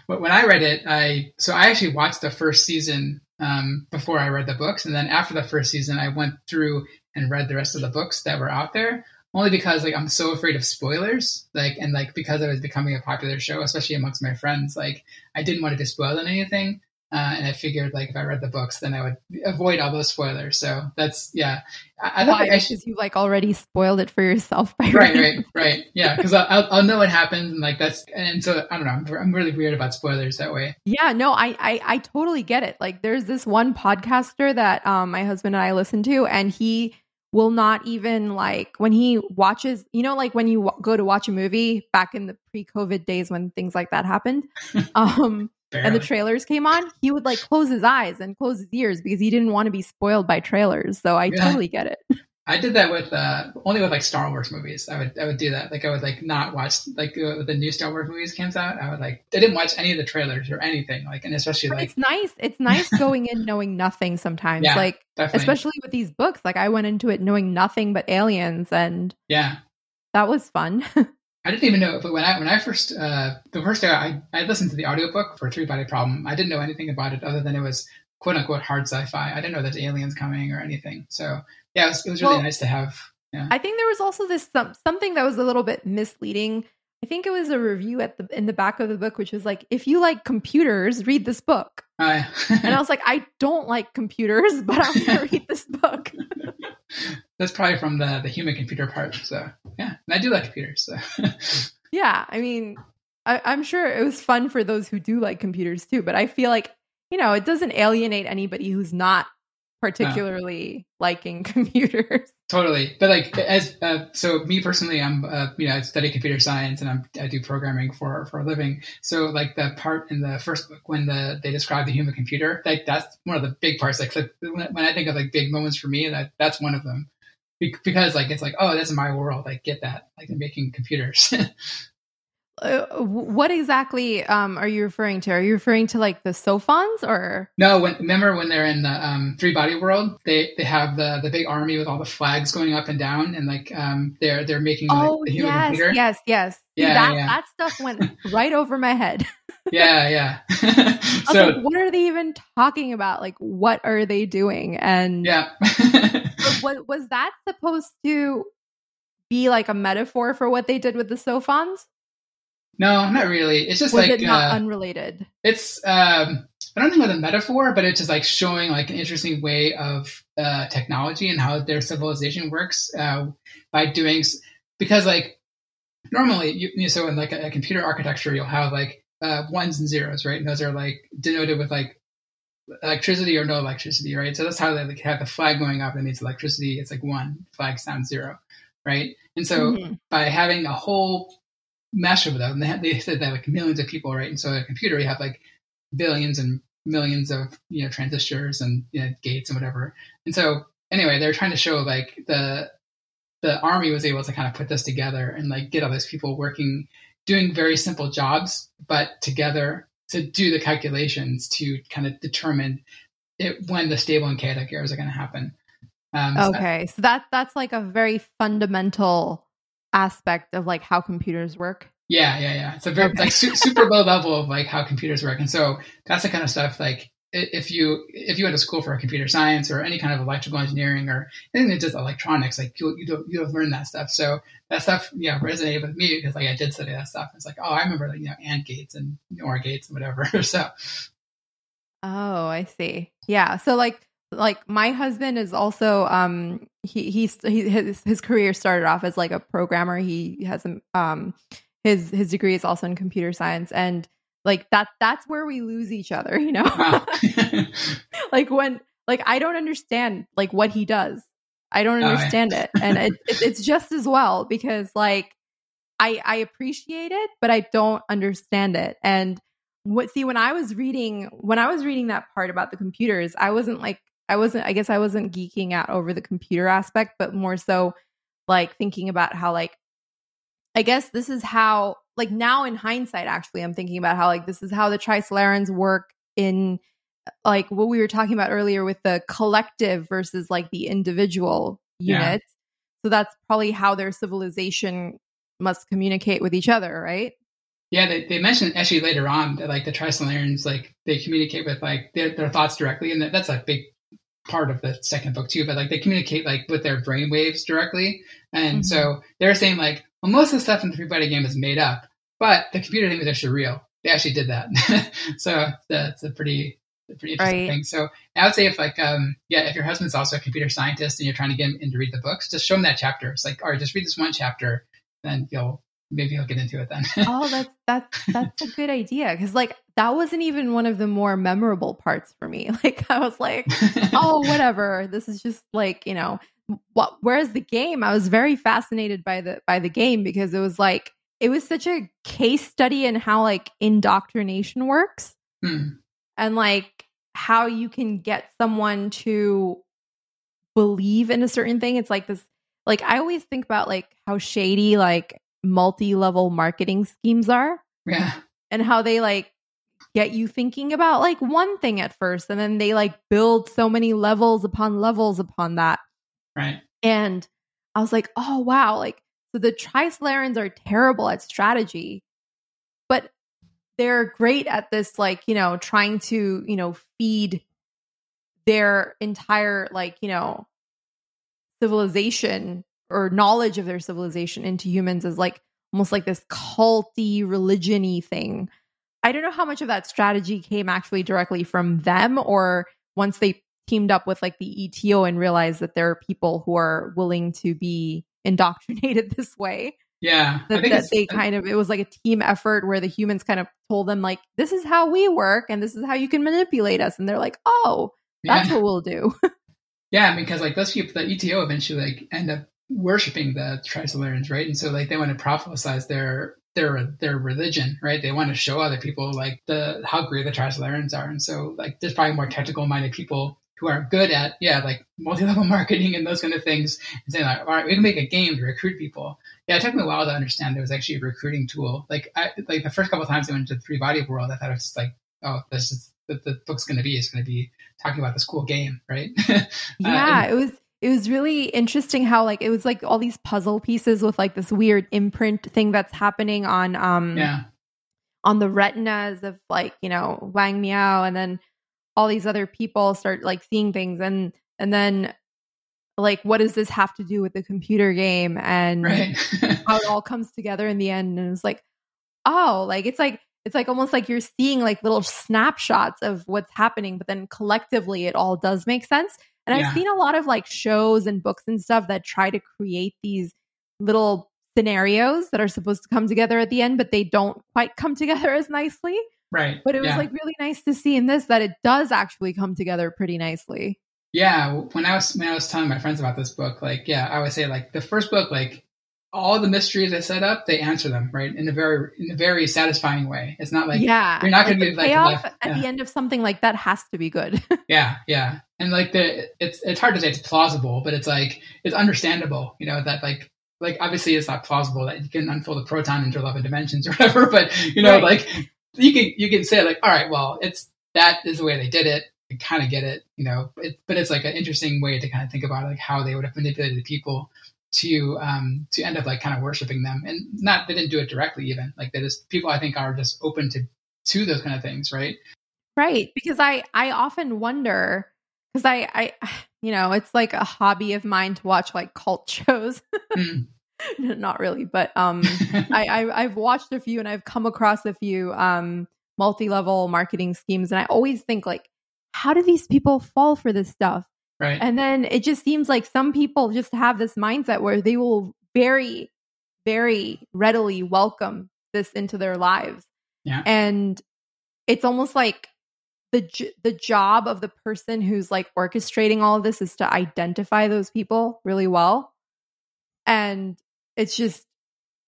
But when I read it, I so I actually watched the first season um, before I read the books, and then after the first season, I went through and read the rest of the books that were out there only because like I'm so afraid of spoilers. Like and like because it was becoming a popular show, especially amongst my friends, like I didn't want to spoil anything. Uh, and I figured like if I read the books, then I would avoid all those spoilers. So that's yeah. I, I thought? I should, you like already spoiled it for yourself by right, right, right. Yeah, because I'll, I'll know what happens and like that's and so I don't know. I'm, I'm really weird about spoilers that way. Yeah, no, I, I I totally get it. Like there's this one podcaster that um my husband and I listen to, and he will not even like when he watches, you know, like when you w- go to watch a movie back in the pre COVID days when things like that happened. <laughs> Um, and the trailers came on, he would like close his eyes and close his ears because he didn't want to be spoiled by trailers. So I yeah. totally get it. I did that with uh, only with like Star Wars movies. I would I would do that. Like I would like not watch like uh, the new Star Wars movies comes out. I would like I didn't watch any of the trailers or anything. Like and especially but like it's nice. It's nice <laughs> going in knowing nothing sometimes. Yeah, like definitely. especially with these books. Like I went into it knowing nothing but aliens and yeah, that was fun. <laughs> I didn't even know, but when I when I first uh, the first day I I listened to the audiobook for Three Body Problem, I didn't know anything about it other than it was quote unquote hard sci-fi. I didn't know there's aliens coming or anything. So yeah, it was, it was really well, nice to have. Yeah. I think there was also this some, something that was a little bit misleading. I think it was a review at the in the back of the book, which was like, if you like computers, read this book. Uh, and I was like, I don't like computers, but I'm gonna <laughs> read this book. <laughs> That's probably from the the human computer part. So yeah, and I do like computers. So <laughs> yeah, I mean, I, I'm sure it was fun for those who do like computers too. But I feel like you know, it doesn't alienate anybody who's not particularly liking <laughs> computers. Totally, but like as uh, so, me personally, I'm uh, you know I study computer science and I'm I do programming for for a living. So like the part in the first book when the they describe the human computer, like that's one of the big parts. Like when I think of like big moments for me, that that's one of them because like it's like oh that's my world. I get that like they're making computers. <laughs> Uh, what exactly um, are you referring to? Are you referring to like the Sophons or no? When, remember when they're in the um, three body world, they they have the the big army with all the flags going up and down, and like um, they're they're making oh the yes computer. yes yes yeah that yeah. that stuff went <laughs> right over my head. <laughs> yeah yeah. <laughs> so like, what are they even talking about? Like what are they doing? And yeah, what was that supposed to be like a metaphor for what they did with the Sophons? No, not really. It's just Was like it not uh, unrelated. It's um, I don't think with a metaphor, but it's just like showing like an interesting way of uh, technology and how their civilization works uh, by doing because like normally you, you know, so in like a, a, computer architecture you'll have like uh, ones and zeros, right? And those are like denoted with like electricity or no electricity, right? So that's how they like, have the flag going up. That means electricity. It's like one flag sounds zero, right? And so mm-hmm. by having a whole mesh of them. They, they said they have like millions of people, right? And so a computer, you have like billions and millions of you know transistors and you know, gates and whatever. And so anyway, they're trying to show like the the army was able to kind of put this together and like get all those people working, doing very simple jobs, but together to do the calculations to kind of determine it, when the stable and chaotic eras are going to happen. Um, okay, so, that, so that that's like a very fundamental aspect of like how computers work? Yeah, yeah, yeah. It's a very okay. like su- super low level of like how computers work, and so that's the kind of stuff like if you if you went to school for computer science or any kind of electrical engineering or anything that's just electronics, like you you you have learned that stuff. So that stuff, yeah, resonated with me because like I did study that stuff. It's like, oh, I remember like you know AND gates and NOR gates and whatever. <laughs> so. Oh, I see. Yeah. So like like my husband is also um he he's he, his his career started off as like a programmer. He has um his his degree is also in computer science. And like that that's where we lose each other <laughs> you know? Wow. <laughs> like when like i don't understand like what he does. I don't understand oh, yeah. it. And it, it, it's just as well because like i i appreciate it but i don't understand it. And what see when i was reading when i was reading that part about the computers i wasn't like I wasn't, I guess I wasn't geeking out over the computer aspect, but more so like thinking about how, like, I guess this is how, like, now in hindsight, actually, I'm thinking about how, like, this is how the Trisolarans work in, like, what we were talking about earlier with the collective versus, like, the individual units. Yeah. So that's probably how their civilization must communicate with each other, right? Yeah, they, they mentioned actually later on that like the Trisolarans, like they communicate with like their, their thoughts directly, and that, that's a big part of the second book too, but like they communicate like with their brain waves directly. And mm-hmm. so they're saying like, well, most of the stuff in the three body game is made up, but the computer thing is actually real. They actually did that. <laughs> so that's a pretty, pretty interesting right. thing. So I would say if like, um, yeah, if your husband's also a computer scientist and you're trying to get him to read the books, just show him that chapter. It's like, all right, just read this one chapter, then you'll maybe he'll get into it then. oh, that's that's that's a good idea because like that wasn't even one of the more memorable parts for me. <laughs> Like I was like, <laughs> oh, whatever. This is just like you know. What, whereas the game, I was very fascinated by the by the game because it was like it was such a case study in how like indoctrination works hmm. and like how you can get someone to believe in a certain thing. It's like this like I always think about like how shady like multi-level marketing schemes are. Yeah. And how they like get you thinking about like one thing at first and then they like build so many levels upon levels upon that. Right. And I was like, "Oh wow, like So the Trisolarans are terrible at strategy, but they're great at this, like, you know, trying to, you know, feed their entire, like, you know, civilization or knowledge of their civilization into humans as like almost like this culty religiony thing. I don't know how much of that strategy came actually directly from them or once they teamed up with like the ETO and realized that there are people who are willing to be <laughs> indoctrinated this way. Yeah. That, that they kind of, it was like a team effort where the humans kind of told them, like, this is how we work and this is how you can manipulate us. And they're like, oh, that's yeah. what we'll do. <laughs> yeah. Because like those people, the ETO eventually like end up worshiping the Trisolarans, right? And so like they want to prophesize their their their religion, right? They want to show other people like the how great the Trisolarans are, and so like there's probably more technical minded people who are good at yeah like multi-level <laughs> marketing and those kind of things and saying like all right we can make a game to recruit people. Yeah it took me a while to understand there was actually a recruiting tool. Like I like the first couple of times I went to the three body world I thought it was like oh this is the book's going to be it's going to be talking about this cool game right? Uh, <laughs> yeah and, it was it was really interesting how like it was like all these puzzle pieces with like this weird imprint thing that's happening on um yeah. on the retinas of like you know Wang Miao and then all these other people start like seeing things and and then like what does this have to do with the computer game? And right. <laughs> how it all comes together in the end and it's like oh like it's like it's like almost like you're seeing like little snapshots of what's happening but then collectively it all does make sense and yeah. i've seen a lot of like shows and books and stuff that try to create these little scenarios that are supposed to come together at the end but they don't quite come <laughs> together as nicely Right. But it was yeah. like really nice to see in this that it does actually come together pretty nicely. Yeah. When I was when I was telling my friends about this book, like, yeah, I would say like the first book, like all the mysteries they set up, they answer them right in a very in a very satisfying way. It's not like yeah, you're not like going to be like left, at yeah. the end of something like that has to be good. <laughs> yeah, yeah, and like the it's it's hard to say it's plausible, but it's like it's understandable. You know that like like obviously it's not plausible that you can unfold a proton into 11 dimensions or <laughs> whatever but you know right. like you can you can say like, all right, well, it's that is the way they did it. I kind of get it, you know. It, but it's like an interesting way to kind of think about like how they would have manipulated people to um to end up like kind of worshiping them, and not they didn't do it directly even like that is people I think are just open to to those kind of things, right? Right, because I I often wonder because I I <sighs> you know it's like a hobby of mine to watch like cult <laughs> shows. mm. <laughs> not really, but um, <laughs> I, I have watched a few and I've come across a few um multi-level marketing schemes, and I always think like, how do these people fall for this stuff? Right. And then it just seems like some people just have this mindset where they will very, very readily welcome this into their lives. Yeah. And it's almost like the the job of the person who's like orchestrating all of this is to identify those people really well and it's just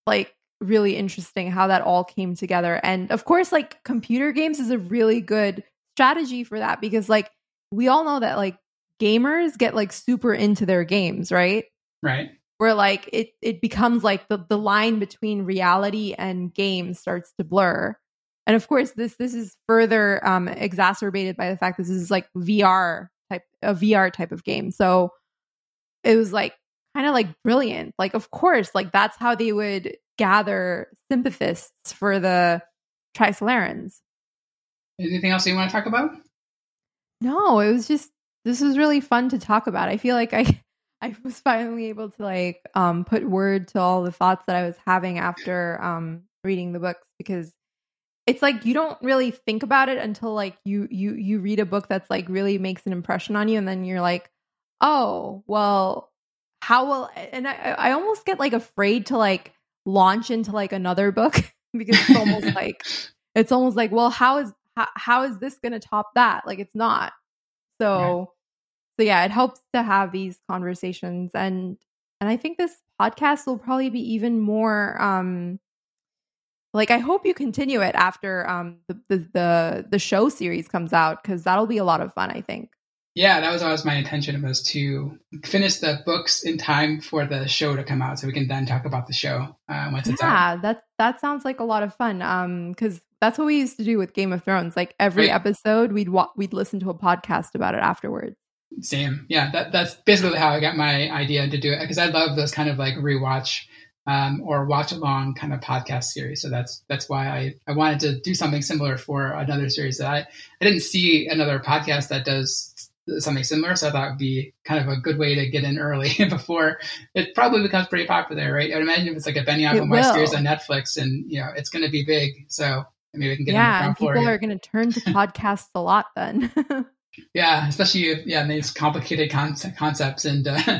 like really interesting how that all came together. And of course, like computer games is a really good strategy for that because like we all know that like gamers get like super into their games, right? Right. Where like it it becomes like the the line between reality and game starts to blur. And of course, this this is further um, exacerbated by the fact this is like VR type a VR type of game. So it was like kind of like brilliant. Like, of course, like that's how they would gather sympathists for the Trisolarans. Anything else you want to talk about? No, it was just this was really fun to talk about. I feel like I <laughs> I was finally able to like um put word to all the thoughts that I was having after um reading the books because it's like you don't really think about it until like you you you read a book that's like really makes an impression on you and then you're like, "Oh, well, how will and I, I almost get like afraid to like launch into like another book <laughs> because it's almost <laughs> like it's almost like well how is how, how is this going to top that like it's not so so yeah it helps to have these conversations and and i think this podcast will probably be even more um like i hope you continue it after um the the the, the show series comes out because that'll be a lot of fun i think yeah, that was always my intention It was to finish the books in time for the show to come out, so we can then talk about the show uh, once it's yeah, out. Yeah, that that sounds like a lot of fun. Um, because that's what we used to do with Game of Thrones. Like every right. episode, we'd wa- we'd listen to a podcast about it afterwards. Same, yeah. That that's basically how I got my idea to do it because I love those kind of like rewatch um, or watch along kind of podcast series. So that's that's why I, I wanted to do something similar for another series that I, I didn't see another podcast that does something similar. So I thought would be kind of a good way to get in early <laughs> before it probably becomes pretty popular, right? I would imagine if it's like a Benioff and series on Netflix and, you know, it's going to be big. So maybe we can get yeah, and people are going to turn to <laughs> podcasts a lot then. <laughs> yeah, especially if, yeah, these complicated con- concepts and, uh,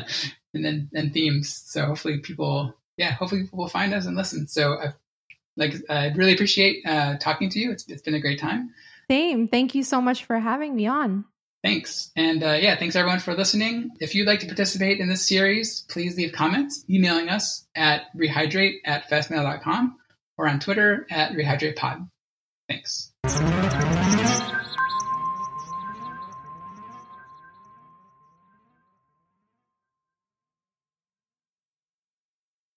and then, and themes. So hopefully people, yeah, hopefully people will find us and listen. So I like, I really appreciate uh, talking to you. It's, it's been a great time. Same. Thank you so much for having me on. Thanks. And uh, yeah, thanks everyone for listening. If you'd like to participate in this series, please leave comments emailing us at rehydrate at fastmail.com or on Twitter at rehydratepod. Thanks.